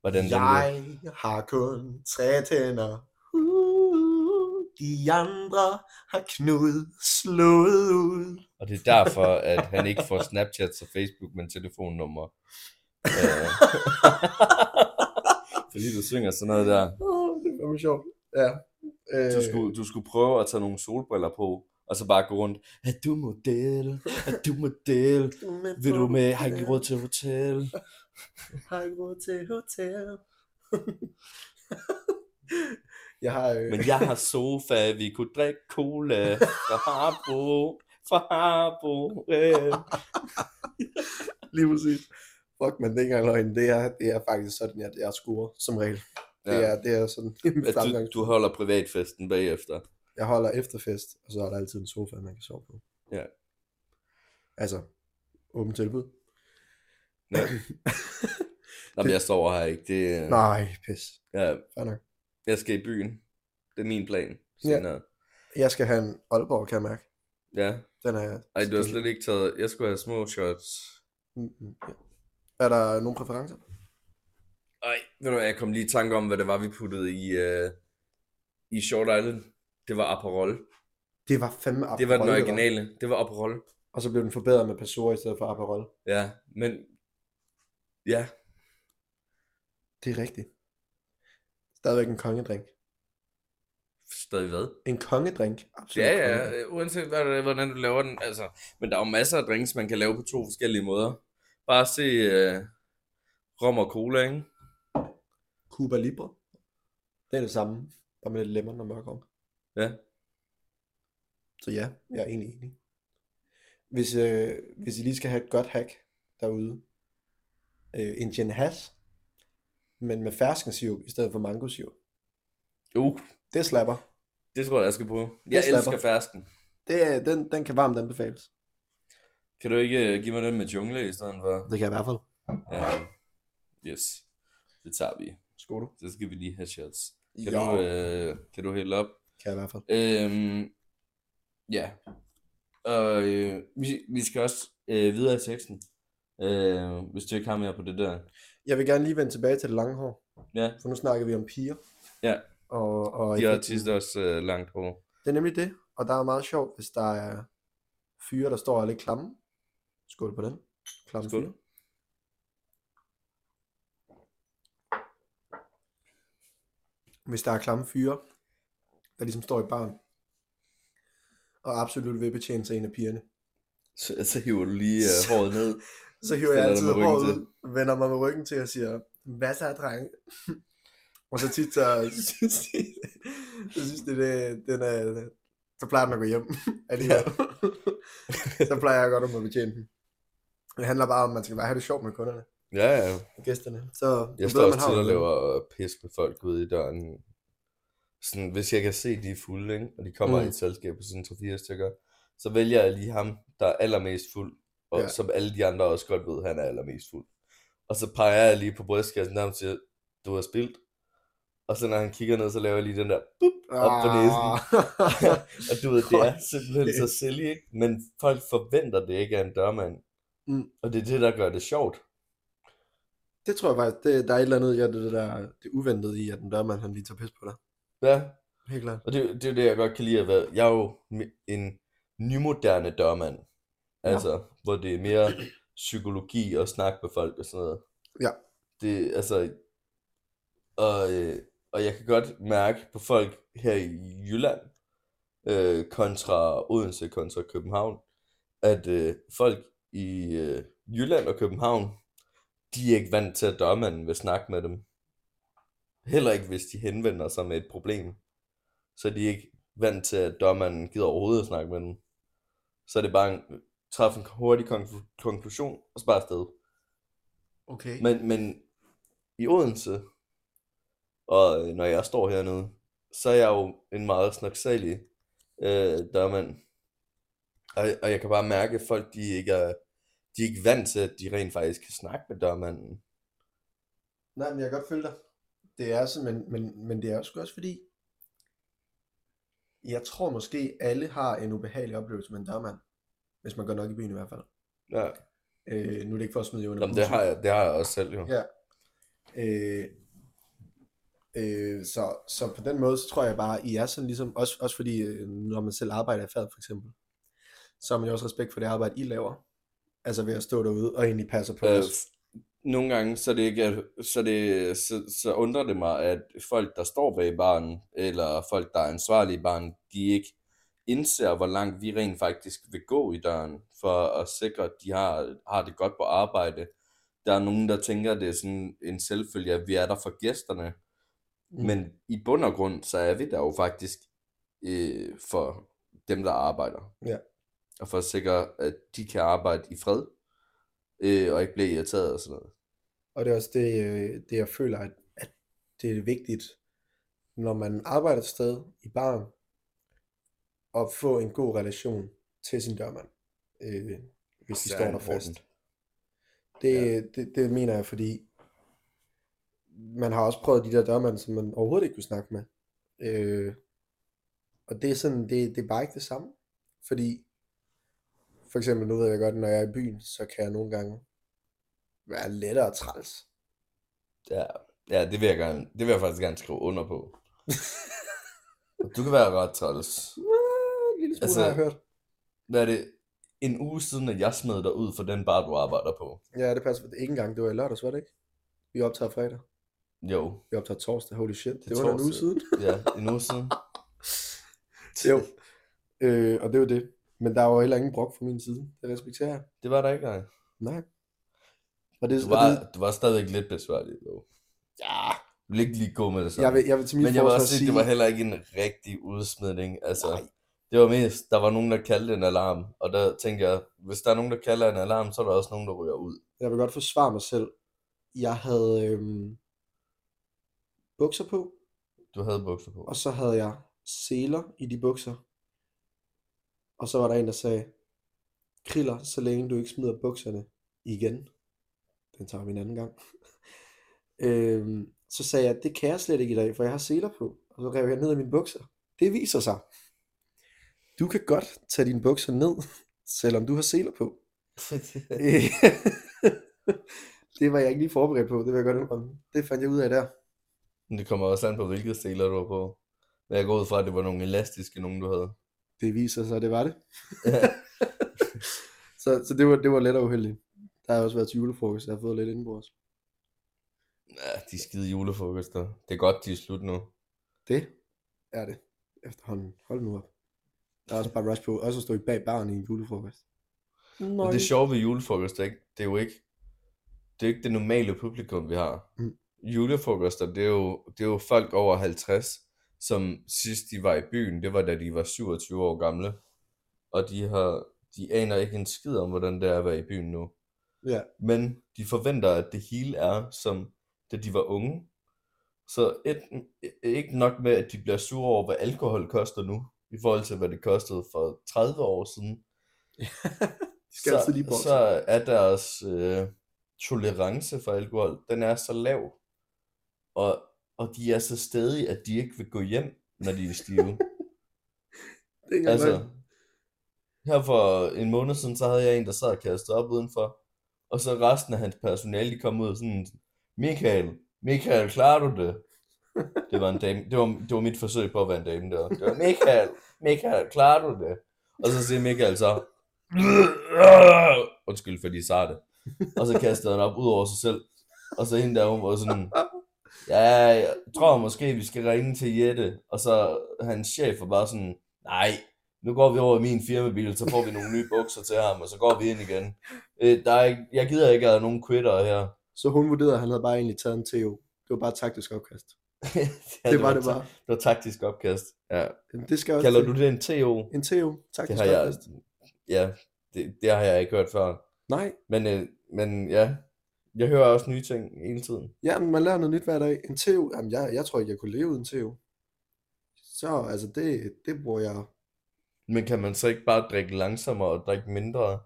hvordan den lyder. Jeg har kun tre tænder. Uh, de andre har Knud slået ud. Og det er derfor, at han ikke får Snapchat og Facebook, men telefonnummer. Øh. Fordi du synger sådan noget der. Oh, det er fandme sjovt. Ja. Øh, Du skulle, du skulle prøve at tage nogle solbriller på, og så bare gå rundt. Er du model? Er du model? Vil du med? Har ikke råd til hotel? Har ikke råd til hotel. jeg har... Øh... Men jeg har sofa, vi kunne drikke cola fra Harbo. Fra Harbo. Øh. Lige præcis. Fuck, men det er ikke engang løgn. Det er, det er faktisk sådan, at jeg scorer som regel. Det, Ja. er, det er sådan fremgang. du, du holder privatfesten bagefter. Jeg holder efterfest, og så er der altid en sofa, man kan sove på. Ja. Altså, åben tilbud. Ja. Nå, men jeg sover her ikke. Det, Nej, pis. ja, Fair nok. jeg skal i byen. Det er min plan. Ja. Senere. Jeg skal have en Aalborg, kan jeg mærke. Ja. Den er... Ej, du har slet ikke taget... Jeg skulle have små shots. Mm, mm, ja. Er der nogle præferencer? Ej, ved du hvad, jeg kom lige i tanke om, hvad det var, vi puttede i, uh, i Short Island. Det var Aperol. Det var fandme Aperol. Det var den var. originale. Det var Aperol. Og så blev den forbedret med Passoa i stedet for Aperol. Ja, men... Ja, Det er rigtigt. Stadigvæk en kongedrink. stadig hvad? En kongedrink. Absolut Ja, kongedrink. ja, uanset hvad, det- hvordan du laver den. Altså, men der er jo masser af drinks, man kan lave på to forskellige måder. Bare se uh, rom og cola, ikke? Cuba Libre. Det er det samme. Bare med lidt lemon og mørk rom. Ja. Så ja, jeg er egentlig enig. Hvis, øh, hvis I lige skal have et godt hack derude. Øh, en gin hash. Men med ferskensirup i stedet for mangosirup. Uh, Det slapper. det tror jeg, jeg skal på. Jeg slapper. elsker fersken. Det, den, den kan varmt anbefales. Kan du ikke uh, give mig den med jungle i stedet for? Det kan jeg i hvert fald. Ja. Yes. Det tager vi. Skål du. Så skal vi lige have shots. Kan, Ja. du, øh, kan du hælde op? Kan jeg i hvert fald. Øhm, ja. Og øh, vi, vi skal også øh, videre i teksten. Øh, hvis du ikke har mere på det der. Jeg vil gerne lige vende tilbage til det lange hår. Ja, For nu snakker vi om piger. Ja. Og, og de har tit også øh, langt hår. Det er nemlig det. Og der er meget sjovt, hvis der er fyre, der står og er lidt klamme. Skål på den. Klamme Skål. fyre. Hvis der er klamme fyre, der ligesom står i barn, og absolut vil betjene sig en af pigerne, Så, så hiver du lige øh, håret ned. så hiver jeg altid håret ud, vender mig med ryggen til og siger, hvad så, dreng? og så tit så synes de, så synes de, det, den er, så plejer den at gå hjem alligevel. så plejer jeg godt at må betjene den. Det handler bare om, at man skal bare have det sjovt med kunderne Ja, ja. og gæsterne. Så Jeg står man også har til at lave pis med folk ude i døren. Sådan, hvis jeg kan se, de er fulde, ikke? og de kommer Mm. i et selskab på sådan 3-4 stykker, så vælger jeg lige ham, der er allermest fuld, og Ja. som alle de andre også godt ved, han er allermest fuld. Og så peger jeg lige på brystkassen, der og siger, du har spildt. Og så når han kigger ned, så laver jeg lige den der, bup, op på næsen. Ah. og du ved, det er simpelthen så silly, ikke? Men folk forventer det ikke af en dørmand. Mm. Og det er det, der gør det sjovt. det tror jeg faktisk, det, der er et eller andet, ja, det, der, det uventede i, at den dørmand, han lige tager pis på dig. Ja, Helt klart. Og det, det er det, jeg godt kan lide at være. Jeg er jo en nymoderne dørmand. Ja. Altså, hvor det er mere psykologi og snak med folk og sådan noget. Ja. Det, altså, og, øh, og jeg kan godt mærke på folk her i Jylland, øh, kontra Odense kontra København, at øh, folk i øh, Jylland og København, de er ikke vant til, at dørmanden vil snakke med dem. Heller ikke, hvis de henvender sig med et problem. Så er de ikke vant til, at dørmanden gider overhovedet at snakke med dem. Så er det bare en, træffe en hurtig konklu- konklusion, og så bare afsted. Okay. Men, men i Odense, og øh, når jeg står hernede, så er jeg jo en meget snaksalig øh, dørmand. Og, og jeg kan bare mærke, at folk de ikke er, de er ikke vant til, at de rent faktisk kan snakke med dørmanden. Nej, men jeg kan godt følge dig. Det er sådan, men, men, men det er sgu også fordi, jeg tror måske alle har en ubehagelig oplevelse med en dørmand. Hvis man går nok i byen i hvert fald. Ja. Øh, nu er det ikke for at smide jer under Jamen, det har jeg, det har jeg også selv jo. Ja. Øh, øh, så, så på den måde, så tror jeg bare, I er sådan ligesom, også, også fordi, øh, når man selv arbejder i faget for eksempel, så har man jo også respekt for det arbejde, I laver. Altså ved at stå derude og egentlig passe på Øh, os. Nogle gange, så, er det ikke, at- så, det, så, så undrer det mig, at folk, der står bag baren, eller folk, der er ansvarlige i baren, de ikke indser, hvor langt vi rent faktisk vil gå i døren, for at sikre, at de har, har det godt på arbejde. Der er nogen, der tænker, at det er sådan en selvfølge, at vi er der for gæsterne. Mm. Men i bund og grund, så er vi der jo faktisk øh, for dem, der arbejder. Ja. Og for at sikre, at de kan arbejde i fred, øh, og ikke blive irriteret og sådan noget. Og det er også det, øh, det jeg føler, at, at det er vigtigt, når man arbejder et sted i baren, at få en god relation til sin dørmand, øh, hvis de står der fast. Det, ja. det, det mener jeg, fordi man har også prøvet de der dørmænd, som man overhovedet ikke kunne snakke med. Øh, og det er sådan, det, det er bare ikke det samme. Fordi, for eksempel, nu ved jeg godt, når jeg er i byen, så kan jeg nogle gange være lettere træls. Ja, ja det, vil jeg gerne, det vil jeg faktisk gerne skrive under på. du kan være ret træls. En lille smule Altså- har jeg hørt. Hvad er det? En uge siden, at jeg smed dig ud for den bar, du arbejder på. Ja, det passer. Ikke engang, det var i lørdags, var det ikke? Vi optager fredag. Jo, Vi optager torsdag, holy shit. Det, det var en uge siden. ja, en uge siden. jo. Øh, og det var det. Men der var heller ingen brok fra min side. Det respekterer jeg. Det var der ikke, nej. Nej. Og det, Du og var, det, du var stadigvæk lidt besværlig, dog. ja, Du vil ikke lige gå med det samme. jeg vil, jeg vil til min Men jeg vil også sige, sige, det var heller ikke en rigtig udsmidning. Altså, Nej. det var mest, der var nogen, der kaldte en alarm. Og der tænkte jeg, hvis der er nogen, der kalder en alarm, så er der også nogen, der ryger ud. jeg vil godt forsvare mig selv. Jeg havde øhm, bukser på, Du havde bukser på. og så havde jeg seler i de bukser. Og så var der en, der sagde, Kriller, så længe du ikke smider bukserne igen. Den tager vi en anden gang. øhm, så sagde jeg, det kan jeg slet ikke i dag, for jeg har seler på. Og så rev jeg ned af mine bukser. Det viser sig. Du kan godt tage dine bukser ned, selvom du har seler på. det var jeg ikke lige forberedt på, det vil jeg godt indrømme. Det fandt jeg ud af der. Men det kommer også an på, hvilke seler du har på. Men jeg går ud fra, at det var nogle elastiske nogen, du havde. Det viser sig, at det var det. så så det, var, det var let og uheldigt. Der har også været til julefrokost, jeg har fået lidt indbords. Ja, de skide julefrokoster. Det er godt, de er slut nu. Det er det efterhånden. Hold nu op. Der er også bare rush på, også at stå i bag baren i en julefrokost. Men det sjove ved julefrokoster, ikke? det er jo ikke det, er ikke det normale publikum, vi har. Mm. Julefrokoster, det er, jo, det er jo folk over 50, som sidst de var i byen, det var da de var 27 år gamle. Og de har de aner ikke en skid om, hvordan det er at være i byen nu. Ja, Men de forventer, at det hele er som da de var unge. Så et, ikke nok med, at de bliver sure over, hvad alkohol koster nu, i forhold til, hvad det kostede for 30 år siden. skal altid lige bokse. så er deres øh, tolerance for alkohol, den er så lav. Og, og de er så stedige, at de ikke vil gå hjem, når de er stive. det er altså, altså... her for en måned siden, så havde jeg en, der sad og kastede op udenfor. Og så resten af hans personale, de kom ud sådan, Michael, Michael, klarer du det? Det var en dame, det var, det var mit forsøg på at være en dame der. Det var, Michael, Michael, klarer du det? Og så siger Michael så, undskyld, fordi sagde det. Og så kastede han op ud over sig selv. Og så hende der, hun var sådan, ja, jeg tror måske, vi skal ringe til Jette. Og så hans chef var bare sådan, Nej, nu går vi over i min firmabil, så får vi nogle nye bukser til ham, og så går vi ind igen. Øh, der er ikke, jeg gider ikke have nogen quitter her. Så hun vurderede, at han havde bare egentlig taget en TO. Det var bare et taktisk opkast. ja, det var det bare. Det var taktisk opkast. Ja. Jamen, det skal også Kalder til. du det en TO? En TO, Det taktisk har jeg, opkast. ja, det, det har jeg ikke hørt før. Nej, Men, øh, men ja, jeg hører også nye ting hele tiden. ja, men man lærer noget nyt hver dag. En TO, jamen jeg, jeg tror ikke, jeg kunne leve uden TO. Så altså, det, det bruger jeg. Men kan man så ikke bare drikke langsommere og drikke mindre?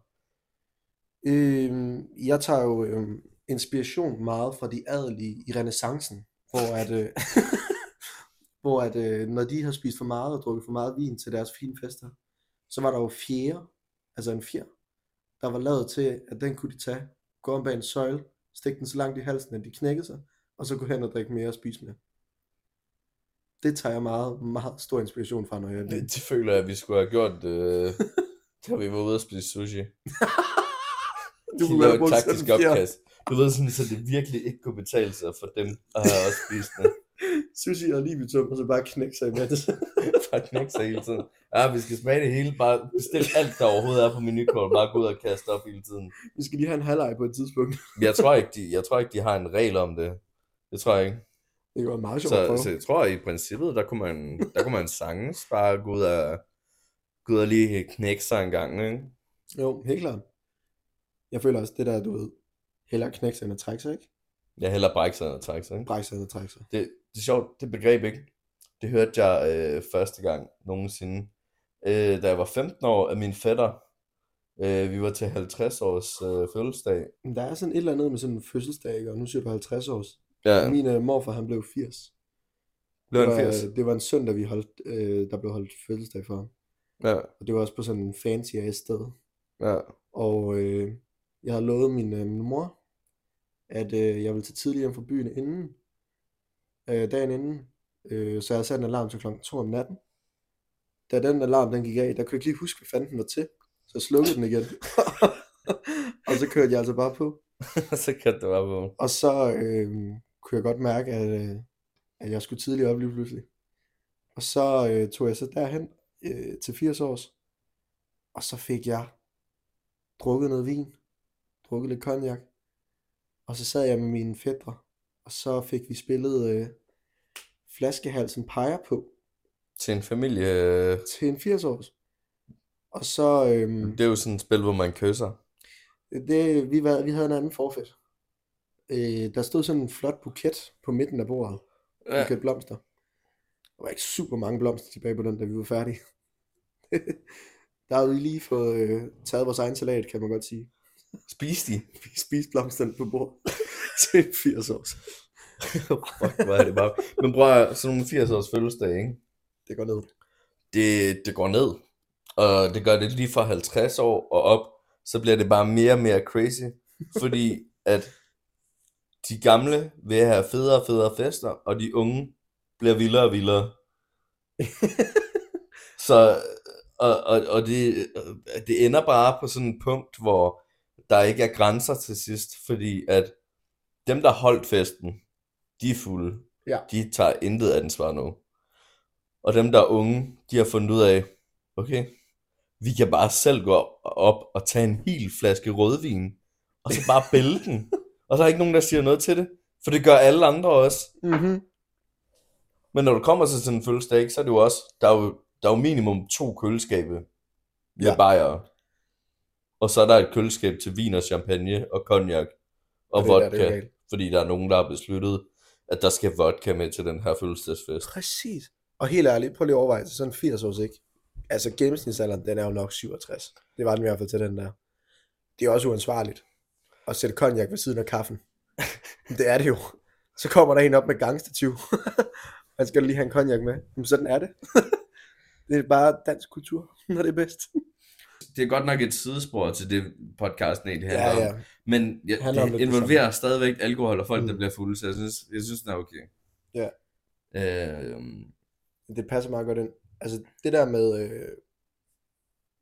Øhm, jeg tager jo øhm, inspiration meget fra de adelige i renaissancen, hvor at, øh, hvor at øh, når de har spist for meget og drukket for meget vin til deres fine fester, så var der jo fjerde, altså en fjer, der var lavet til, at den kunne de tage, gå om bag en søjle, stikke den så langt i halsen, at de knækkede sig, og så gå hen og drikke mere og spise mere. Det tager jeg meget, meget stor inspiration fra, når jeg Det, det føler jeg, at vi skulle have gjort, øh, da vi var ude at spise sushi. Du kunne et brugt taktisk opkast. Du ved sådan, så det virkelig ikke kunne betale sig for dem at have også spist det. Sushi og libitum, og så bare knække sig imens. Bare knække sig hele tiden. Ja, vi skal smage det hele. Bare bestil alt, der overhovedet er på menukort. Bare gå ud og kaste op hele tiden. Vi skal lige have en halvleg på et tidspunkt. Jeg tror ikke, de, jeg tror ikke, de har en regel om det. Det tror jeg ikke. Det var meget sjovt at Så, så jeg tror, i princippet, der kunne man, der kunne man sagtens bare gå ud og, gå ud og lige knække sig en gang, ikke? Jo, helt klart. Jeg føler også, det der, du ved, hellere knække sig end at trække sig, ikke? Jeg hellere brække sig end at trække sig, ikke? Brække sig end at trække sig. Det, det er sjovt, det begreb ikke. Det hørte jeg øh, første gang nogensinde. Øh, da jeg var 15 år af min fætter. Øh, vi var til 50 års øh, fødselsdag. Men der er sådan et eller andet med sådan en fødselsdag, ikke? og nu siger du 50 års. Ja, Min øh, morfar, han blev 80. blev det, han var, 80. det var en søndag, vi holdt, øh, der blev holdt fødselsdag for ham. Ja, Og det var også på sådan en fancy sted. ja. Og øh, jeg havde lovet min, øh, min mor, at øh, jeg ville tage tidligt hjem fra byen inden, øh, dagen inden. Øh, så jeg havde sat en alarm til klokken 2 om natten. Da den alarm den gik af, der kunne jeg ikke lige huske, hvad fanden den var til. Så jeg slukkede den igen. og så kørte jeg altså bare på. så kan det være på. Og så øh, kunne jeg godt mærke, at, øh, at jeg skulle tidligt op lige pludselig. Og så øh, tog jeg så derhen øh, til 80 års. Og så fik jeg drukket noget vin. Drukket lidt cognac. Og så sad jeg med mine fædre. Og så fik vi spillet øh, Flaskehalsen peger på Til en familie, øh, til en 80 års. Og så, øh, det er jo sådan et spil, hvor man kysser. det, vi, var, vi havde en anden forfæt. Øh, der stod sådan en flot buket på midten af bordet. Ja. buket blomster. Der var ikke super mange blomster tilbage på den, da vi var færdige. der havde vi lige fået øh, taget vores egen salat, kan man godt sige. Spis de. Vi spiste blomsterne på bordet til 80 år. Fuck, hvor er det bare. Men at, sådan nogle 80 års fødselsdag, ikke? Det går ned. det, det går ned. Og det gør det lige fra 50 år og op, så bliver det bare mere og mere crazy. Fordi at de gamle vil have federe og federe fester, og de unge bliver vildere og vildere. Så, og, og, og det, det ender bare på sådan et punkt, hvor der ikke er grænser til sidst, fordi at dem, der holdt festen, de er fulde. Ja. De tager intet ansvar nu. Og dem, der er unge, de har fundet ud af, okay, vi kan bare selv gå op og tage en hel flaske rødvin, og så bare bælge den. Og der er ikke nogen, der siger noget til det, for det gør alle andre også. Mm-hmm. Men når du kommer til sådan en fødselsdag, ikke, så er det jo også, der er jo, der er jo minimum to køleskabe med Ja. ja. bajer. Og så er der et køleskab til vin og champagne og cognac og der, vodka, det er fordi der er nogen, der har besluttet, at der skal vodka med til den her fødselsdagsfest. Præcis. Og helt ærligt, prøv lige at overveje sådan en 80 års, ikke? Altså gennemsnitsalderen, den er jo nok 67. Det var den i hvert fald til den der. Det er også uansvarligt at sætte cognac ved siden af kaffen. det er det jo. Så kommer der en op med gangstativ. Han skal lige have en cognac med. Men sådan er det. det er bare dansk kultur, når det er bedst. Det er godt nok et sidespor til det podcasten egentlig handler Ja, om. ja. Men ja, om det det involverer stadigvæk alkohol og folk, Mm. der bliver fulde, så jeg synes, jeg synes den er okay. Ja. Øh, Det passer meget godt ind. Altså det der med, øh,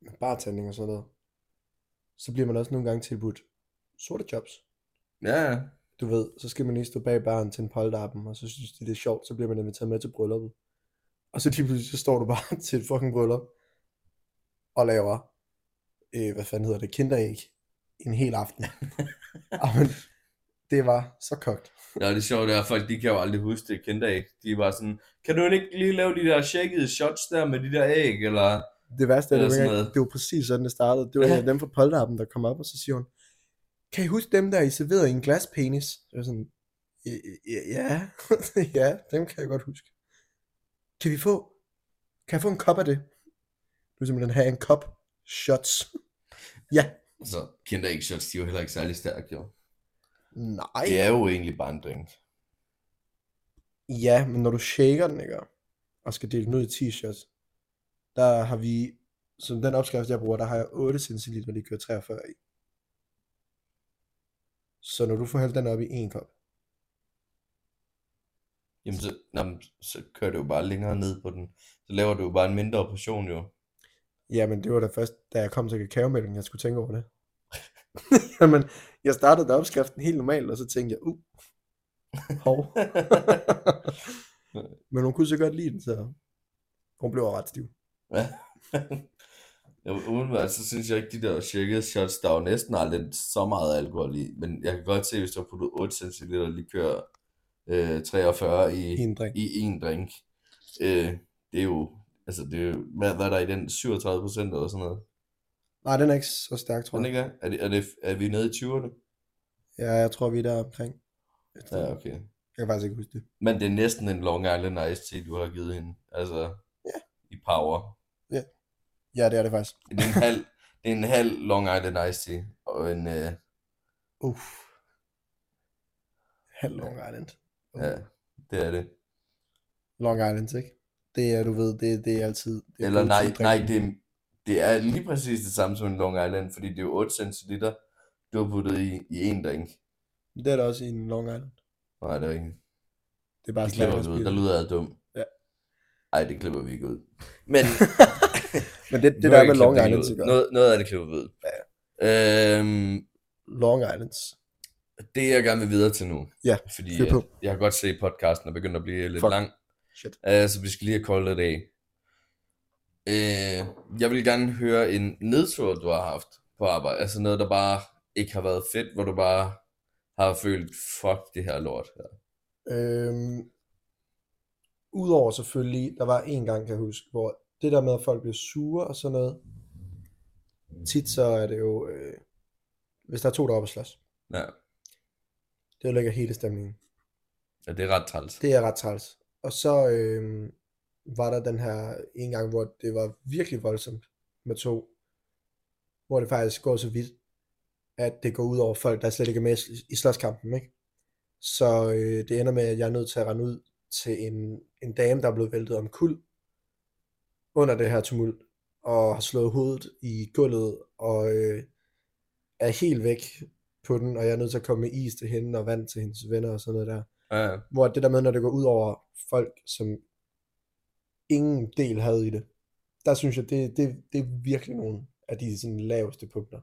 med bartending og sådan noget, så bliver man også nogle gange tilbudt sorte jobs. ja, Du ved, så skal man lige stå bag baren til en polterappen, og så synes de, det er sjovt, så bliver man inviteret med til brylluppet. Og så lige pludselig så står du bare til et fucking bryllup og laver, øh, hvad fanden hedder det, kinderæg en hel aften. Jamen, det var så kogt. Ja, det er sjovt, det er, folk de kan jo aldrig huske det kendte æg. De er bare sådan, kan du ikke lige lave de der shakede shots der med de der æg, eller... Det værste er, det, var, det var præcis sådan, det startede. Det var Ja. dem fra Polterappen, der kom op, og så siger hun, kan I huske dem, der I serverede i en glaspenis? Det var sådan, "Ja, ja, dem kan jeg godt huske. Kan vi få, kan jeg få en kop af det? Du vil simpelthen have en kop shots. ja. Så kendte æg shots, de er jo heller ikke særlig stærkt, jo. Nej. Det er jo egentlig bare en drink. Ja, men når du shaker den, ikke? Og skal dele den ud i 10 shots, der har vi, som den opskrift, jeg bruger, der har jeg 8 centiliter likør 43 i. Så når du får hældt den op i en kop, Jamen, så, nå, men så kører du jo bare længere ned på den. Så laver du jo bare en mindre portion, jo. Jamen, det var da først, da jeg kom til kakaomælken, jeg skulle tænke over det. Jamen, jeg startede da opskriften helt normalt, og så tænkte jeg, uh, hov. Men hun kunne så godt lide den, så hun blev ret stiv. Ja. Jo, udenbart, så synes jeg ikke, de der shakede shots, der er jo næsten aldrig så meget alkohol i. Men jeg kan godt se, hvis du har puttet 8 cl likør øh, 43 i, I en drink. i en drink. Øh, det er jo, altså det er jo, hvad, hvad er der i den? 37 procent eller sådan noget? Nej, den er ikke så stærk, tror Den jeg. ikke er? Er, det, er, det, er vi nede i 20'erne? Ja, jeg tror, vi er der omkring. Ja, okay. Jeg kan faktisk ikke huske det. Men det er næsten en Long Island Ice Tea, du har givet hende. Altså, Ja. i power. Ja, det er det faktisk. Det er en halv, det er en halv Long Island Ice Tea. Og en, øh, Uff. Halv Long Island. ja, det er det. Long Island, ikke? Det er, du ved, det, det er altid... Det er Eller nej, tid nej det, det er lige præcis det samme som en Long Island, fordi det er jo 8 centiliter, du har puttet i, i en drink. Det er der også i en Long Island. Nej, det er ikke. Det er bare Det klipper vi ud. Der lyder jeg dum. Ja. Ej, det klipper vi ikke ud. Men Men det, det der ikke med Long Island, ud. noget, noget af det klipper vi ud. Ja. Øhm, Long Islands. det jeg gerne vil videre til nu, Ja, fordi at jeg kan godt se, at podcasten er begyndt at blive lidt Fuck. lang. Shit. Uh, så vi skal lige have koldt det af. Uh, jeg vil gerne høre en nedtur, du har haft på arbejde. Altså noget, der bare ikke har været fedt, hvor du bare har følt, fuck det her lort. her. Øhm, Udover selvfølgelig, der var en gang, kan jeg huske, hvor det der med, at folk bliver sure og sådan noget, tit så er det jo, øh, hvis der er to, der er oppe at slås. Ja, Det ødelægger hele stemningen. ja det er ret træls. Det er ret træls. Og så øh, var der den her en gang, hvor det var virkelig voldsomt med to, hvor det faktisk går så vidt, at det går ud over folk, der slet ikke er med i- slåskampen, ikke? Så øh, det ender med, at jeg er nødt til at rende ud til en, en dame, der er blevet væltet om kul under det her tumult, og har slået hovedet i gulvet, og øh, er helt væk på den, og jeg er nødt til at komme med is til hende, og vand til hendes venner og sådan noget der. Ja, Hvor det der med, når det går ud over folk, som ingen del havde i det, der synes jeg, det, det, det er virkelig nogle af de sådan, laveste punkter.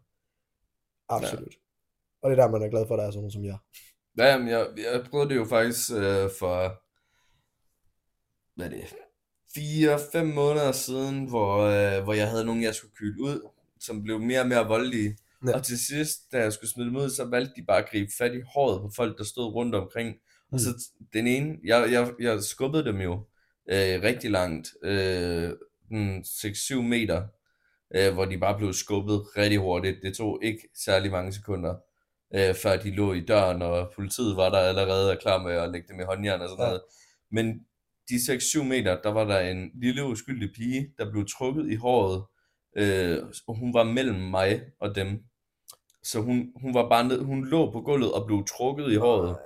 Absolut. Ja. Og det er der, man er glad for, at der er sådan nogen som jeg. ja men jeg, jeg prøvede det jo faktisk øh, for, hvad er det, fire, fem måneder siden, hvor, øh, hvor jeg havde nogen, jeg skulle kyle ud, som blev mere og mere voldelige. Ja. Og til sidst, da jeg skulle smide dem ud, så valgte de bare at gribe fat i håret på folk, der stod rundt omkring. Mm. Og så den ene, jeg, jeg, jeg skubbede dem jo øh, rigtig langt, øh, den 6-7 meter, øh, hvor de bare blev skubbet rigtig hurtigt. Det tog ikke særlig mange sekunder, øh, før de lå i døren, og politiet var der allerede og klar med at lægge dem i håndjern og sådan Ja. noget. Men de 6-7 meter, der var der en lille uskyldig pige, der blev trukket i håret, øh, og hun var mellem mig og dem. Så hun, hun var bare ned, hun lå på gulvet og blev trukket i håret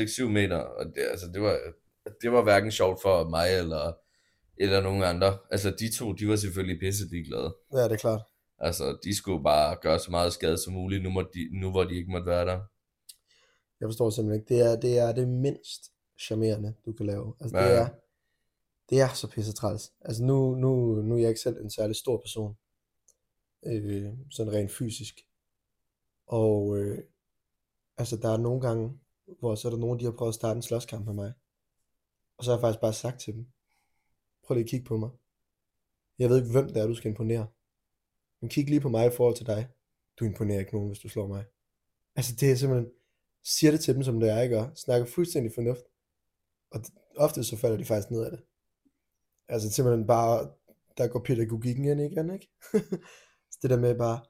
6-7 meter, og det, altså, det, var, det var hverken sjovt for mig eller, eller nogen andre. Altså, de to, de var selvfølgelig pisse ligeglade. Ja, det er klart. Altså, de skulle bare gøre så meget skade som muligt, nu, må de, nu hvor de ikke måtte være der. Jeg forstår simpelthen ikke. Det er det, er det mindst charmerende, du kan lave. Altså, det Ja. er, det er så pisse træls. Altså, nu, nu, nu er jeg ikke selv en særlig stor person. Øh, sådan rent fysisk. Og øh, altså, der er nogle gange, hvor så er der nogen, de har prøvet at starte en slåskamp med mig. Og så har jeg faktisk bare sagt til dem, Prøv lige at kigge på mig. Jeg ved ikke, hvem det er, du skal imponere. Men kig lige på mig i forhold til dig. Du imponerer ikke nogen, hvis du slår mig. Altså, det er simpelthen... Siger det til dem, som det er, ikke? Og snakker fuldstændig fornuft. Og ofte så falder de faktisk ned af det. Altså, simpelthen bare... Der går pædagogikken ind igen, ikke? så det der med bare...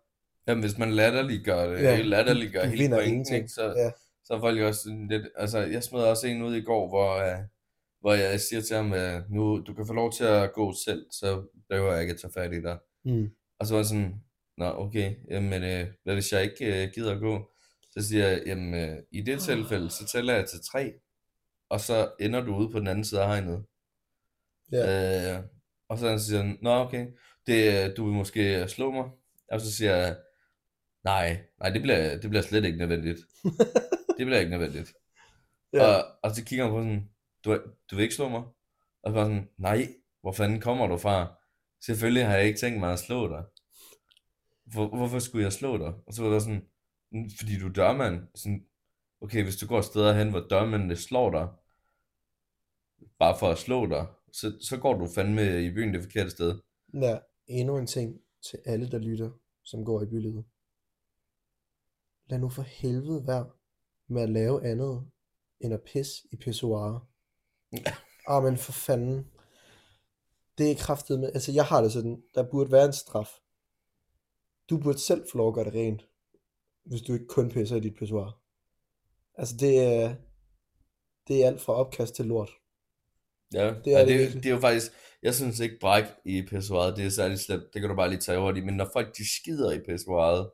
Jamen, hvis man latterliggør det, Ja, latterliggør vinder pointen, ingenting. ikke, så, Ja. så er folk jo også lidt, altså, jeg smed også en ud i går, hvor, uh, hvor jeg siger til ham, uh, nu, du kan få lov til at gå selv, så behøver jeg ikke at tage fat i dig. Mm. Og så var jeg sådan, nå okay, jamen, øh, hvad hvis jeg ikke øh, gider at gå? Så siger jeg, jamen, øh, i det tilfælde, så tæller jeg til tre, og så ender du ude på den anden side af hegnet. Ja. Øh, og så siger han, nå okay, det, du vil måske slå mig? Og så siger jeg, nej, nej, det bliver, det bliver slet ikke nødvendigt. Det bliver ikke nødvendigt. Ja. Og, og så kigger han på sådan, du, du vil ikke slå mig? Og så var sådan, nej, hvor fanden kommer du fra? Selvfølgelig har jeg ikke tænkt mig at slå dig. Hvor, hvorfor skulle jeg slå dig? Og så var der sådan, "Mm, fordi du er dørmand. Sådan, okay, hvis du går steder hen, hvor dørmændene slår dig, bare for at slå dig, så, så går du fandme i byen det forkerte sted. Ja, endnu en ting til alle, der lytter, som går i bylivet. Lad nu for helvede være med at lave andet, end at pisse i pissoirer. Ah, men for fanden. Det er kraftet med, altså jeg har det sådan, der burde være en straf. Du burde selv få lov at gøre det rent, hvis du ikke kun pisser i dit pissoir. Altså det er, det er alt fra opkast til lort. Ja, Det er er, det det, det er jo faktisk, jeg synes ikke bræk i pissoiret, det er særlig slemt, det kan du bare lige tage over i, men når folk de skider i pissoiret,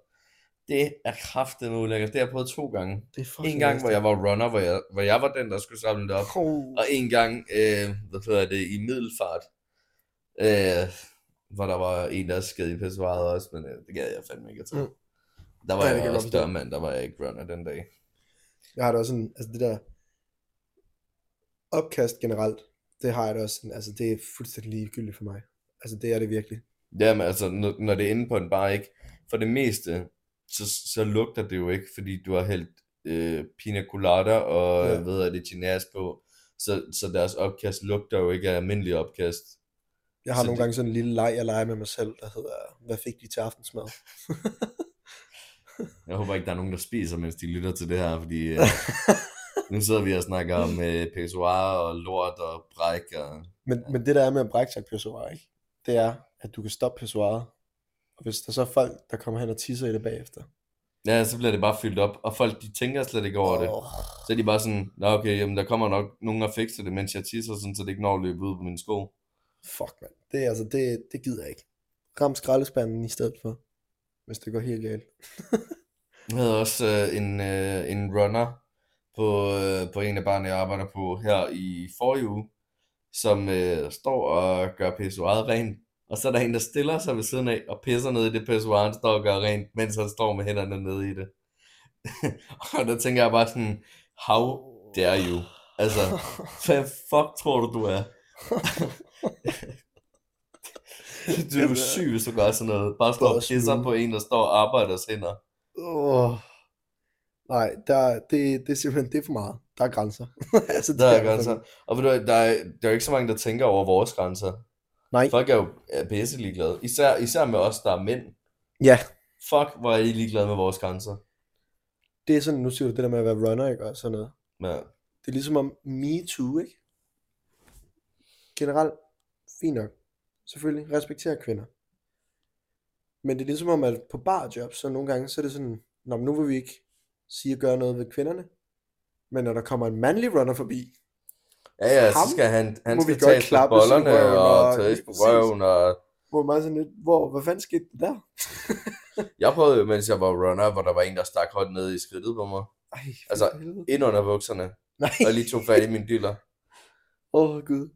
det er kraftedeme ulækkert, det har jeg prøvet to gange. Det er En gang, hvor jeg var runner, hvor jeg, hvor jeg var den, der skulle samle det op, Oh. og en gang, øh, hvad hedder det, i middelfart, øh, hvor der var en, der sked i pissoiret også, men øh, det gad jeg fandme ikke at tage. Mm. Der var Ja, jeg jeg også dørmand, der var jeg ikke runner den dag. Jeg har det også sådan, altså det der opkast generelt, det har jeg det også altså det er fuldstændig ligegyldigt for mig. Altså det er det virkelig. Jamen altså, når, når det er inde på en bar, ikke? For det meste, så, så lugter det jo ikke, fordi du har hældt øh, pina colada og Ja. hvad er det, ginás på. Så, så deres opkast lugter jo ikke af almindelig opkast. Jeg har Så nogle det- gange sådan en lille leg, jeg leger med mig selv, der hedder, hvad fik de til aftensmad? Jeg håber ikke, der er nogen, der spiser, mens de lytter til det her, fordi øh, nu sidder vi og snakker om øh, pissoir og lort og bræk. Og... Men, men det der er med at brække sig pissoir, ikke? det er, at du kan stoppe pissoiret, og hvis der så er folk, der kommer hen og tisser i det bagefter, Ja, så bliver det bare fyldt op, og folk de tænker slet ikke over det. Åh, Så er de bare sådan, Nå, okay, jamen, der kommer nok nogen og fikser det, mens jeg tisser, sådan, så det ikke når at løbe ud på mine sko. fuck mand, det, altså, det, det gider jeg ikke. Ram skraldespanden i stedet for, hvis det går helt galt. Jeg havde også øh, en, øh, en runner på, øh, på en af barne, jeg arbejder på her i forrige uge, som øh, står og gør pissoiret rent. Og så er der en, der stiller sig ved siden af og pisser ned i det pissoir, han står og gør rent, mens han står med hænderne nede i det. og der tænker jeg bare sådan, how dare you? Altså, hvad fuck tror du, du er? du er syg, hvis du gør sådan noget. Bare står og pisser på en, der står og arbejder hænder. Åh. Nej, der, det, det er simpelthen det er for meget. Der er grænser. altså, det Der er altså- grænser. Og ved du, der er, der er jo ikke så mange, der tænker over vores grænser. Nej, Folk er jo er pisse ligeglade. Især, især med os, der er mænd. ja, Fuck, hvor er I ligeglade med vores grænser. det er sådan, nu siger du det der med at være runner, ikke? Og sådan noget. Ja. Det er ligesom om Me Too, ikke? Generelt, fint nok. Selvfølgelig, respektere kvinder. Men det er ligesom om, at på barjob, så nogle gange, så er det sådan, Nå, men nu vil vi ikke sige at gøre noget ved kvinderne. Men når der kommer en mandlig runner forbi, Ja, ja, så Ham skal han, han må vi skal tages på bollerne røven og og- tages på røven. Og... hvor man sådan lidt, hvor, hvad fanden skete der der? Jeg prøvede jo, mens jeg var runner, hvor der var en, der stak hånden ned i skridtet på mig. Ej, Altså, helvede. Ind under bukserne. Nej, Og lige tog fat i mine diller. åh oh, gud.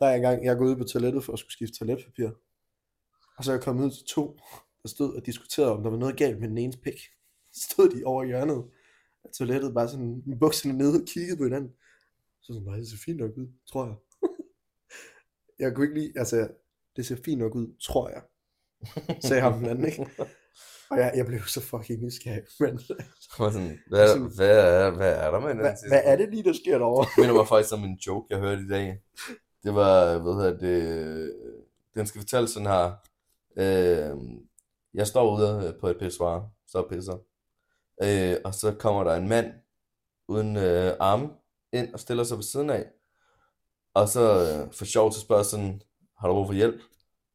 Der er engang, jeg gået ud på toilettet for at skulle skifte toiletpapir. Og så er jeg kommet ud til to, der stod og diskuterede, om der var noget galt med den enes pik. Så stod de over i hjørnet af toilettet, bare sådan med bukserne nede og kiggede på hinanden. Så sådan, nej, det ser fint nok ud, tror jeg. jeg kunne ikke lide, altså, det ser fint nok ud, tror jeg. Sagde ham den anden, ikke? Og jeg, jeg blev så fucking nysgerrig. Men, sådan, hvad, Sådan- hvad, er, hvad er der med den hvad, sidste? hvad er det lige, der sker derovre? Det minder mig faktisk om en joke, jeg hørte i dag. det var, hvad hedder det, den skal fortælle sådan her. Øh, jeg står ude på et pissoir, står og pisser. Øh, og så kommer der en mand uden øh, arme ind og stiller sig ved siden af. Og så øh, for sjov til spørger sådan, har du brug for hjælp?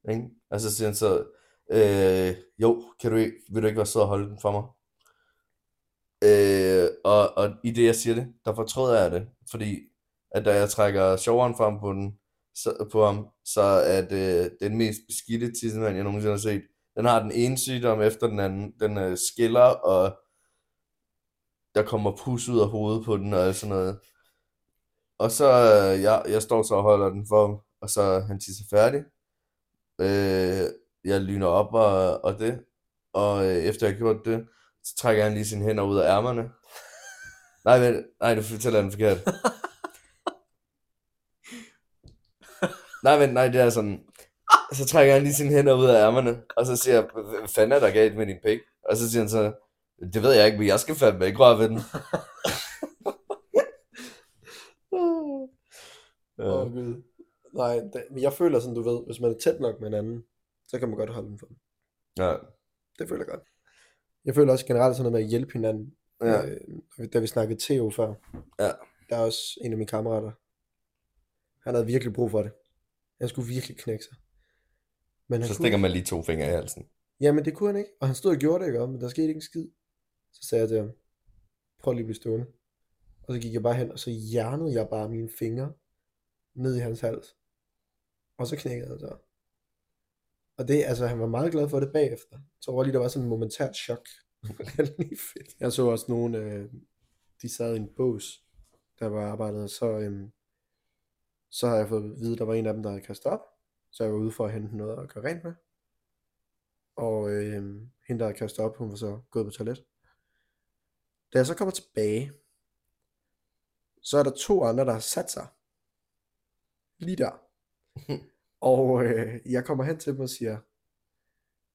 Ikke? Og så siger han så, øh, jo, kan du ikke, vil du ikke være sød og holde den for mig? Øh, og, og i det jeg siger det, der fortrøder jeg det, fordi at da jeg trækker sjoveren frem på, den, så, på ham, så øh, er det den mest beskidte tissemand, jeg nogensinde har set. Den har den ene sygdom efter den anden. Den øh, skiller, og der kommer pus ud af hovedet på den og alt sådan noget. Og så, øh, jeg, jeg står så og holder den for ham, og så han tisser færdig. Øh, jeg lyner op og, og det, og øh, efter jeg har gjort det, så trækker han lige sine hænder ud af ærmerne. Nej, men, nej, du fortæller den forkert. nej, men, nej, det er sådan, så trækker han lige sine hænder ud af ærmerne, og så siger jeg, hvad fanden er der galt med din pik? Og så siger han så, det ved jeg ikke, men jeg skal fandme ikke røre ved den. Åh, oh, Gud. Nej, det, men jeg føler sådan, du ved, hvis man er tæt nok med hinanden, så kan man godt holde den for dem. Ja, Det føler jeg godt. Jeg føler også generelt sådan noget med at hjælpe hinanden. ja, Øh, da vi snakkede Theo før, ja. der er også en af mine kammerater. Han havde virkelig brug for det. Han skulle virkelig knække sig. Men han Så kunne stikker man lige to fingre i halsen. Jamen det kunne han ikke, og han stod og gjorde det, ikke? Men der skete ikke en skid. Så sagde jeg til ham, prøv lige at blive stående. Og så gik jeg bare hen, og så hjernede jeg bare mine fingre ned i hans hals. Og så knækkede han så. Og det, altså, han var meget glad for det bagefter. Så var lige, der var sådan en momentært chok. Lige fedt. Jeg så også nogen, øh, de sad i en bås, der var arbejdet, og så, øh, så har jeg fået at vide, at der var en af dem, der havde kastet op. Så jeg var ude for at hente noget at gøre rent med. Og øh, hende, der havde kastet op, hun var så gået på toilet. Da jeg så kommer tilbage, så er der to andre, der har sat sig. Lige der. og øh, jeg kommer hen til dem og siger,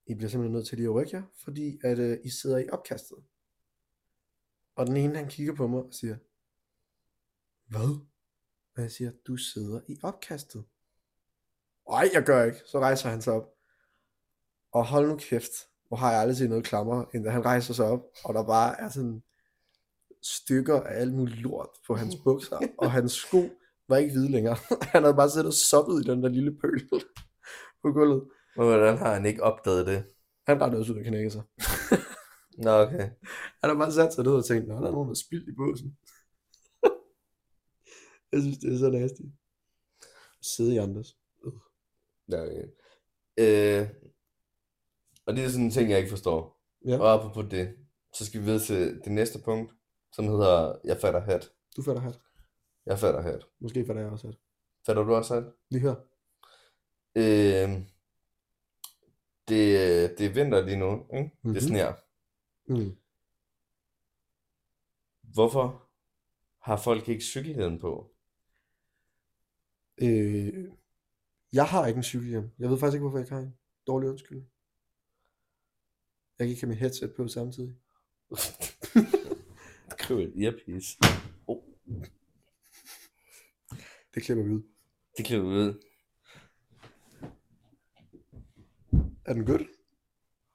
I bliver simpelthen nødt til lige at rykke jer, fordi at øh, I sidder i opkastet. Og den ene, han kigger på mig og siger, Hvad? Og jeg siger, du sidder i opkastet. Nej, jeg gør ikke. Så rejser han sig op. Og hold nu kæft, hvor har jeg aldrig set noget klammer, end da han rejser sig op, og der bare er sådan stykker af alt muligt lort på hans bukser, og hans sko var ikke hvide længere. Han havde bare siddet og soppet i den der lille pøl på gulvet. Men hvordan har han ikke opdaget det? Han rettede også ud og knække sig. Nå, okay. Han har bare sat sig ned og tænkt, nå, der er nogen, der er spildt i båsen. jeg synes, det er så nasty. Sidde i andres. Ja, okay. Øh, og det er sådan en ting, jeg ikke forstår. Ja. Og apropos det, så skal vi videre til det næste punkt, som hedder, jeg fatter hat. Du fatter hat. Jeg fatter hat. Måske fatter jeg også hat. Fatter du også hat? Vi hører. Øh, det, det er vinter lige nu, ikke? Det Mhm. sner. Mm. Hvorfor har folk ikke cykelhjelm på? Øh, jeg har ikke en cykelhjelm. Jeg ved faktisk ikke, hvorfor jeg ikke har en. Dårlig undskyld. Jeg kan ikke have mit headset på samtidig. Skriv et earpiece. Oh, Det klipper vi ud. det klipper vi ud. Er den good?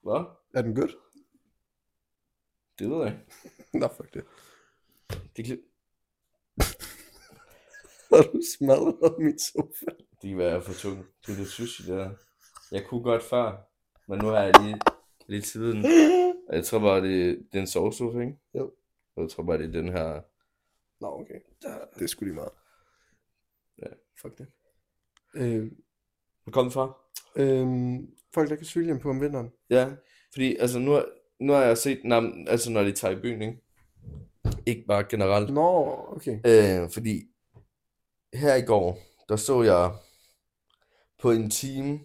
Hvad? Er den good? Det ved jeg. Nå, fuck det. Det, klip... Har du smadret min sofa? det kan være for tungt. Det er det sushi, det der. Jeg kunne godt før, men nu har jeg lige lidt tiden. Jeg tror bare, det, det er en sovesofa, ikke? Jo. Jeg tror bare, det er den her... Nå, okay. Det er sgu lige meget. Ja. Fuck det. Øh, Hvor kom den fra? øh, folk, der kan cykelhjelm på om vinteren. Ja, fordi altså nu, har- nu har jeg set, nej, altså når de tager i byen, ikke? Ikke bare generelt. Nå, okay. Øh, fordi her i går, der så jeg på en time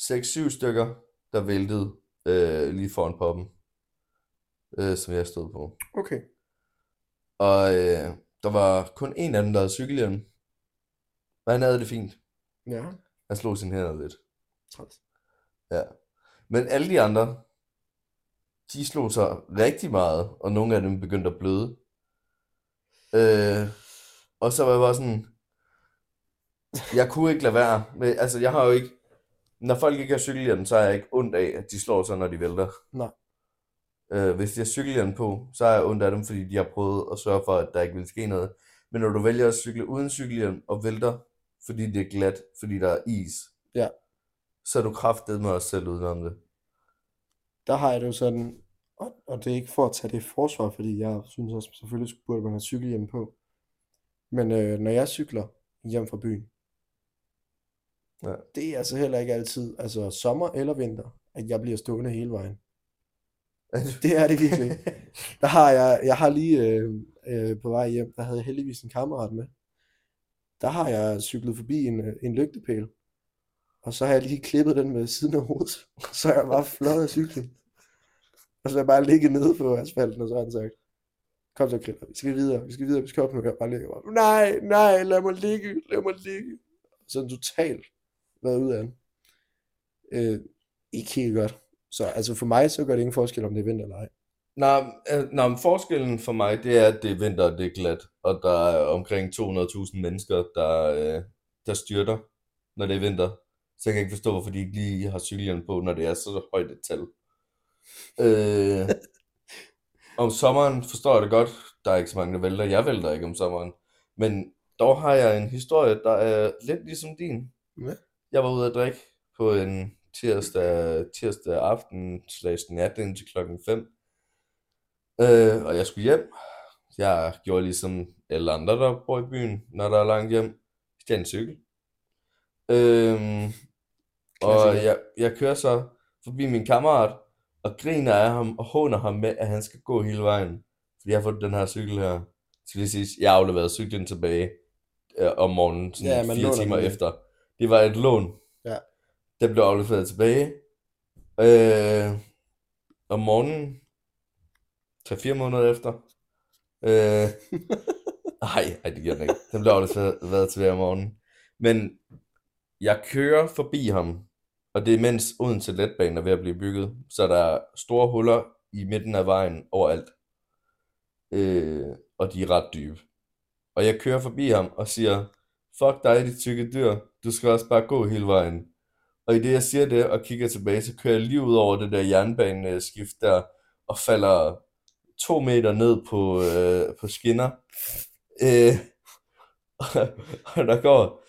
6-7 stykker, der væltede øh, lige foran poppen, øh, som jeg stod på. Okay. Og øh, der var kun en af dem, der havde cykelhjelm. Og han havde det fint. Ja. Han slog sine hænder lidt. Træls. Ja. Men alle de andre, de slog sig rigtig meget, og nogle af dem begyndte at bløde. Øh, og så var jeg bare sådan, jeg kunne ikke lade være. Men, altså, jeg har jo ikke... Når folk ikke har cykelhjelm, så er jeg ikke ondt af, at de slår sig, når de vælter. Nej. Øh, hvis de har cykelhjelm på, så er jeg ondt af dem, fordi de har prøvet at sørge for, at der ikke vil ske noget. Men når du vælger at cykle uden cykelhjelm og vælter, fordi det er glat, fordi der er is, Ja. så er du kraftet med os selv udenom det. Der har jeg det jo sådan, og, og det er ikke for at tage det i forsvar, fordi jeg synes også, selvfølgelig burde man have cykelhjelm på. Men øh, når jeg cykler hjem fra byen, Ja. det er altså heller ikke altid, altså sommer eller vinter, at jeg bliver stående hele vejen. Det er det virkelig. Der har jeg, jeg har lige øh, øh, på vej hjem, der havde jeg heldigvis en kammerat med. Der har jeg cyklet forbi en, øh, en lygtepæl, og så har jeg lige klippet den med siden af hovedet, så er jeg bare flot af cyklen. Og så er jeg bare ligget nede på asfalten, og så har han sagt, kom så Griller, vi skal videre, vi skal videre, vi skal op nu. Jeg bare ligger bare, nej, nej, lad mig ligge, lad mig ligge. Sådan totalt været ud af den. Øh, ikke helt godt. Så altså for mig, så gør det ingen forskel, om det er vinter eller ej. Nej, øh, nej, men forskellen for mig, det er, at det er vinter, og det er glat, og der er omkring 200.000 mennesker, der, øh, der styrter, når det er vinter. Så jeg kan ikke forstå, hvorfor de ikke lige har cykelhjelm på, når det er så højt et tal. Øh, om sommeren forstår jeg det godt. Der er ikke så mange, der vælter. Jeg vælter ikke om sommeren. Men dog har jeg en historie, der er lidt ligesom din. Ja. Jeg var ude at drikke på en tirsdag, tirsdag aften slash nat indtil klokken 5. Øh, og jeg skulle hjem. Jeg gjorde ligesom alle andre, der bor i byen, når der er langt hjem. Stjal en cykel. Øhm, og jeg, jeg kører så forbi min kammerat, og griner af ham, og håner ham med, at han skal gå hele vejen. Fordi jeg har fået den her cykel her. Så vil sige, jeg afleverede cyklen tilbage øh, om morgenen, sådan Ja, fire timer efter. Det var et lån. Den blev afleveret tilbage. Øh, om morgenen, 3-4 måneder efter. Øh, ej, ej, det giver den ikke. Den blev afleveret tilbage om morgenen. Men jeg kører forbi ham, og det er mens Odense Letbane er ved at blive bygget, så der er store huller i midten af vejen overalt. Øh, og de er ret dybe. Og jeg kører forbi ham og siger, fuck dig, dit tykke dyr, du skal også bare gå hele vejen. Og i det jeg siger det og kigger tilbage, så kører jeg lige ud over det der jernbaneskift der, og falder to meter ned på, øh, på skinner. Øh, og der går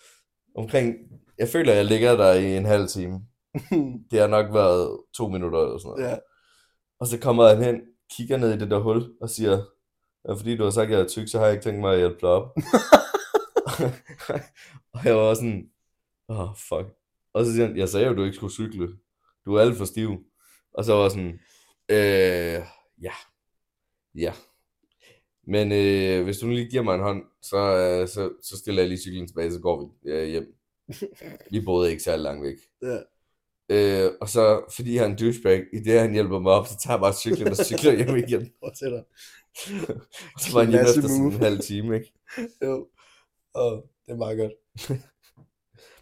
omkring, jeg føler, jeg ligger der i en halv time. Det har nok været to minutter eller sådan noget. ja. Og så kommer han hen, kigger ned i det der hul og siger, "Ja, fordi du har sagt, at jeg er tyk, så har jeg ikke tænkt mig at hjælpe dig op. og jeg var sådan, åh oh, fuck. Og så siger han, jeg sagde jo, du ikke skulle cykle. Du er alt for stiv. Og så var jeg sådan, øh, ja, ja. Men øh, hvis du nu lige giver mig en hånd, så, øh, så, så stiller jeg lige cyklen tilbage, så går vi øh, hjem. Vi boede ikke særlig langt væk. ja. Øh, og så, fordi han er en douchebag, i det han hjælper mig op, så tager jeg bare cyklen og cykler hjem igen. Fortsætter. Og så var han hjemme efter sådan en halv time, ikke? Jo. Og det er meget godt.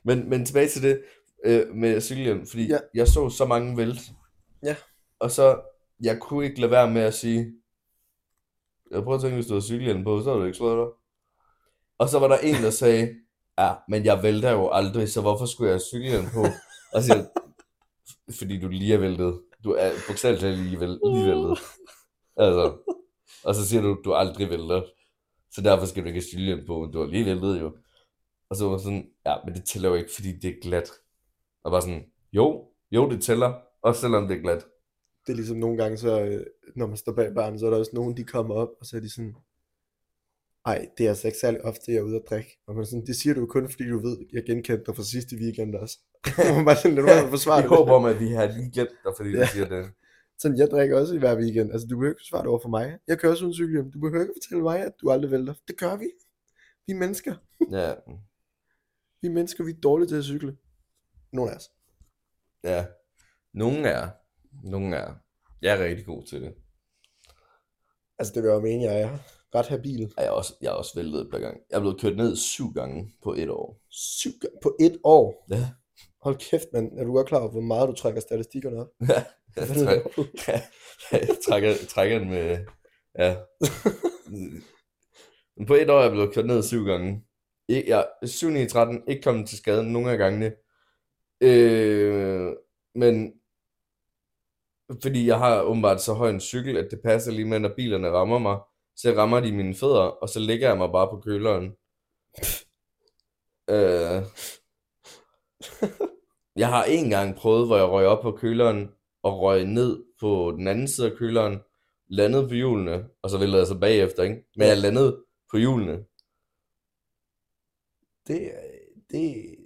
Men, men tilbage til det øh, med cykelhjelm, fordi Ja. jeg så så mange vælt. Ja. Og så, jeg kunne ikke lade være med at sige, jeg prøver at tænke, hvis du havde cykelhjelm på, så havde du ikke slået dig. Og så var der en, der sagde, ja, men jeg vælter jo aldrig, så hvorfor skulle jeg have cykelhjelm på? Og så siger fordi du lige er væltet. Du er bogstaveligt talt lige, væl, lige væltet. Altså, og så siger du, du aldrig vælter. Så derfor skal du ikke have cykelhjelm på, men du har lige væltet jo. Og så var sådan, ja, men det tæller jo ikke, fordi det er glat. Og bare sådan, jo, jo, det tæller, også selvom det er glat. Det er ligesom nogle gange, så øh, når man står bag barn, så er der også nogen, de kommer op, og så er de sådan, ej, det er altså ikke særlig ofte, jeg er ude at drikke. Og man sådan, det siger du kun, fordi du ved, jeg genkendte dig fra sidste weekend også. Og man bare sådan, lad at forsvare Jeg det. håber om, at vi har lige glemt dig, fordi du Ja. siger det. Sådan, jeg drikker også i hver weekend. Altså, du behøver ikke forsvare det over for mig. Jeg kører også uden cykelhjelm. Du behøver ikke fortælle mig, at du aldrig vælter. Det gør vi. Vi er mennesker. Ja, Vi er mennesker, vi er dårlige til at cykle. Nogle af os. ja. Nogle er, nogle er. Jeg er rigtig god til det. Altså, det vil jeg mene, jeg er ret habil. Jeg er også, jeg er også væltet et par gange. Jeg er blevet kørt ned syv gange på et år. Syv gange på et år. Ja. Hold kæft, mand. Er du godt klar over, hvor meget du trækker statistikkerne op? Ja, jeg, træk, du? jeg trækker, trækker den med, ja. Men på et år er jeg blevet kørt ned syv gange. ikke, jeg, 7 9 13, ikke kommet til skade nogle af gangene. Øh, men fordi jeg har åbenbart så høj en cykel, at det passer lige med, når bilerne rammer mig. Så rammer de mine fødder, og så ligger jeg mig bare på køleren. øh, jeg har en gang prøvet, hvor jeg røg op på køleren, og røg ned på den anden side af køleren, landede på hjulene, og så væltede jeg så bagefter, ikke? Men jeg landede på hjulene. Det, er- det,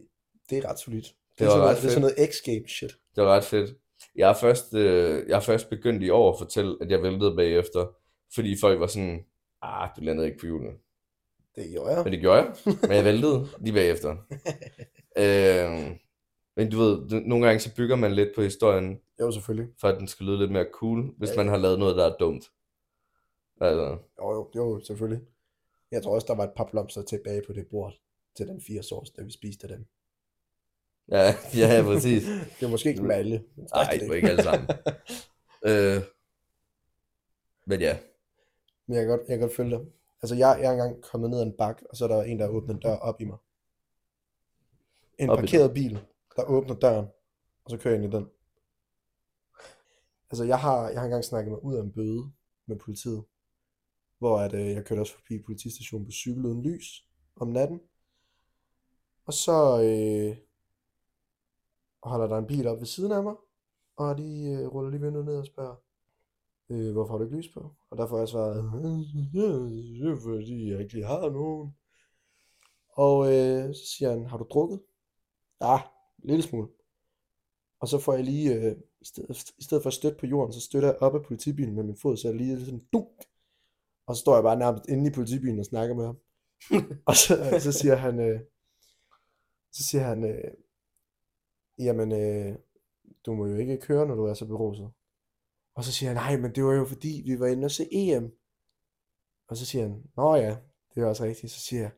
det er ret solidt. Det, er var sådan ret noget, det er sådan noget X-Games shit. Det var ret fedt. Jeg er først, øh, jeg er først begyndt i år at fortælle, at jeg væltede bagefter, fordi folk var sådan, ah, du landede ikke på hjulene. Det gjorde jeg. Men det gjorde jeg, men jeg væltede lige bagefter. øh, men du ved, nogle gange så bygger man lidt på historien, Jo, selvfølgelig. for at den skal lyde lidt mere cool, hvis Ja, man har lavet noget, der er dumt. Altså, Jo, jo, jo, selvfølgelig. Jeg tror også, der var et par blomster tilbage på det bord til den 80 års, da vi spiste dem. Ja, ja, præcis. Det var måske ikke med alle. Nej, det var ikke alle sammen. øh, men ja, Men jeg kan godt, jeg kan godt følge dig. Altså, jeg, jeg er engang kommet ned ad en bak, og så er der en, der åbner en dør op i mig. En Op parkeret bil, der åbner døren, og så kører jeg ind i den. Altså, jeg har, jeg har engang snakket mig ud af en bøde med politiet, hvor at, øh, jeg kørte også forbi politistationen på cykel uden lys om natten. Og så øh, holder der en bil op ved siden af mig, og de øh, ruller lige vinduet ned og spørger, øh, hvorfor har du ikke lys på? Og der får jeg svaret, det er fordi jeg ikke lige har nogen. Og øh, så siger han, har du drukket? Ja, en lille smule. Og så får jeg lige, øh, i, stedet, i stedet for at støtte på jorden, så støtter jeg op af politibilen med min fod, så jeg lige sådan dunk. Og så står jeg bare nærmest inde i politibilen og snakker med ham. og så, så siger han, øh, så siger han, øh, jamen, øh, du må jo ikke køre, når du er så beruset. Og så siger han, nej, men det var jo fordi, vi var inde og se EM. Og så siger han, nå ja, det er også rigtigt. Så siger jeg,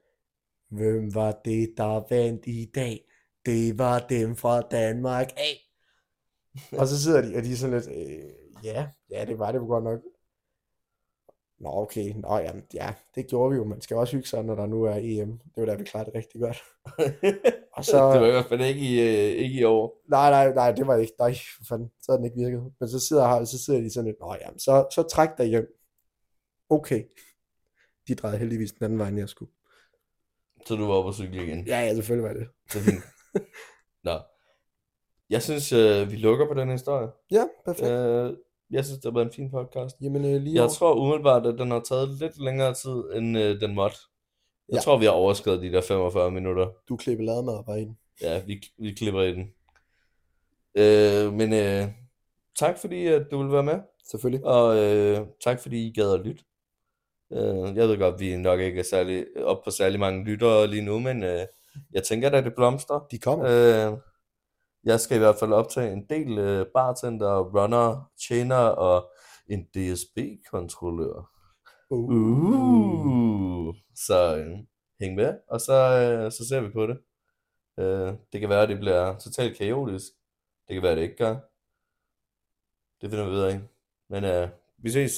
hvem var det, der vandt i dag? Det var dem fra Danmark af. og så sidder de, og de er sådan lidt, øh, ja, ja, det var det godt nok. Nå, okay, nå ja, ja, det gjorde vi jo. Man skal også hygge sig, når der nu er EM. Det var da, vi klarede det rigtig godt. Og så, det var i hvert fald ikke i, øh, ikke i år. Nej, nej, nej, det var ikke. Nej, for fanden, så havde den ikke virket. Men så sidder, her, så sidder de sådan lidt, nå ja, så, så træk dig hjem. Okay. De drejede heldigvis den anden vej, end jeg skulle. Så du var oppe og cykle igen. Ja, ja, selvfølgelig var det. Så fint. Nå. Jeg synes, øh, vi lukker på den historie. Ja, perfekt. Øh, jeg synes, det har været en fin podcast. Jamen øh, lige Jeg over. tror umiddelbart, at den har taget lidt længere tid, end øh, den måtte. Jeg Ja. tror, vi har overskrevet de der 45 minutter. Du klipper lademad bare i den. Ja, vi, vi klipper i den. Øh, men øh, tak fordi, at du vil være med. Selvfølgelig. Og øh, tak fordi I gad at lytte. Øh, jeg ved godt, vi nok ikke er særlig, op på særlig mange lyttere lige nu, men øh, jeg tænker, at det blomstrer. De kommer. Øh, jeg skal i hvert fald optage en del øh, bartender, runner, tjener og en DSB-kontrollør. Uh. Uh. Så øh, hæng med, og så, øh, så ser vi på det. Øh, det kan være, at det bliver totalt kaotisk. Det kan være, at det ikke gør. Det finder vi ud af. Men øh, vi ses.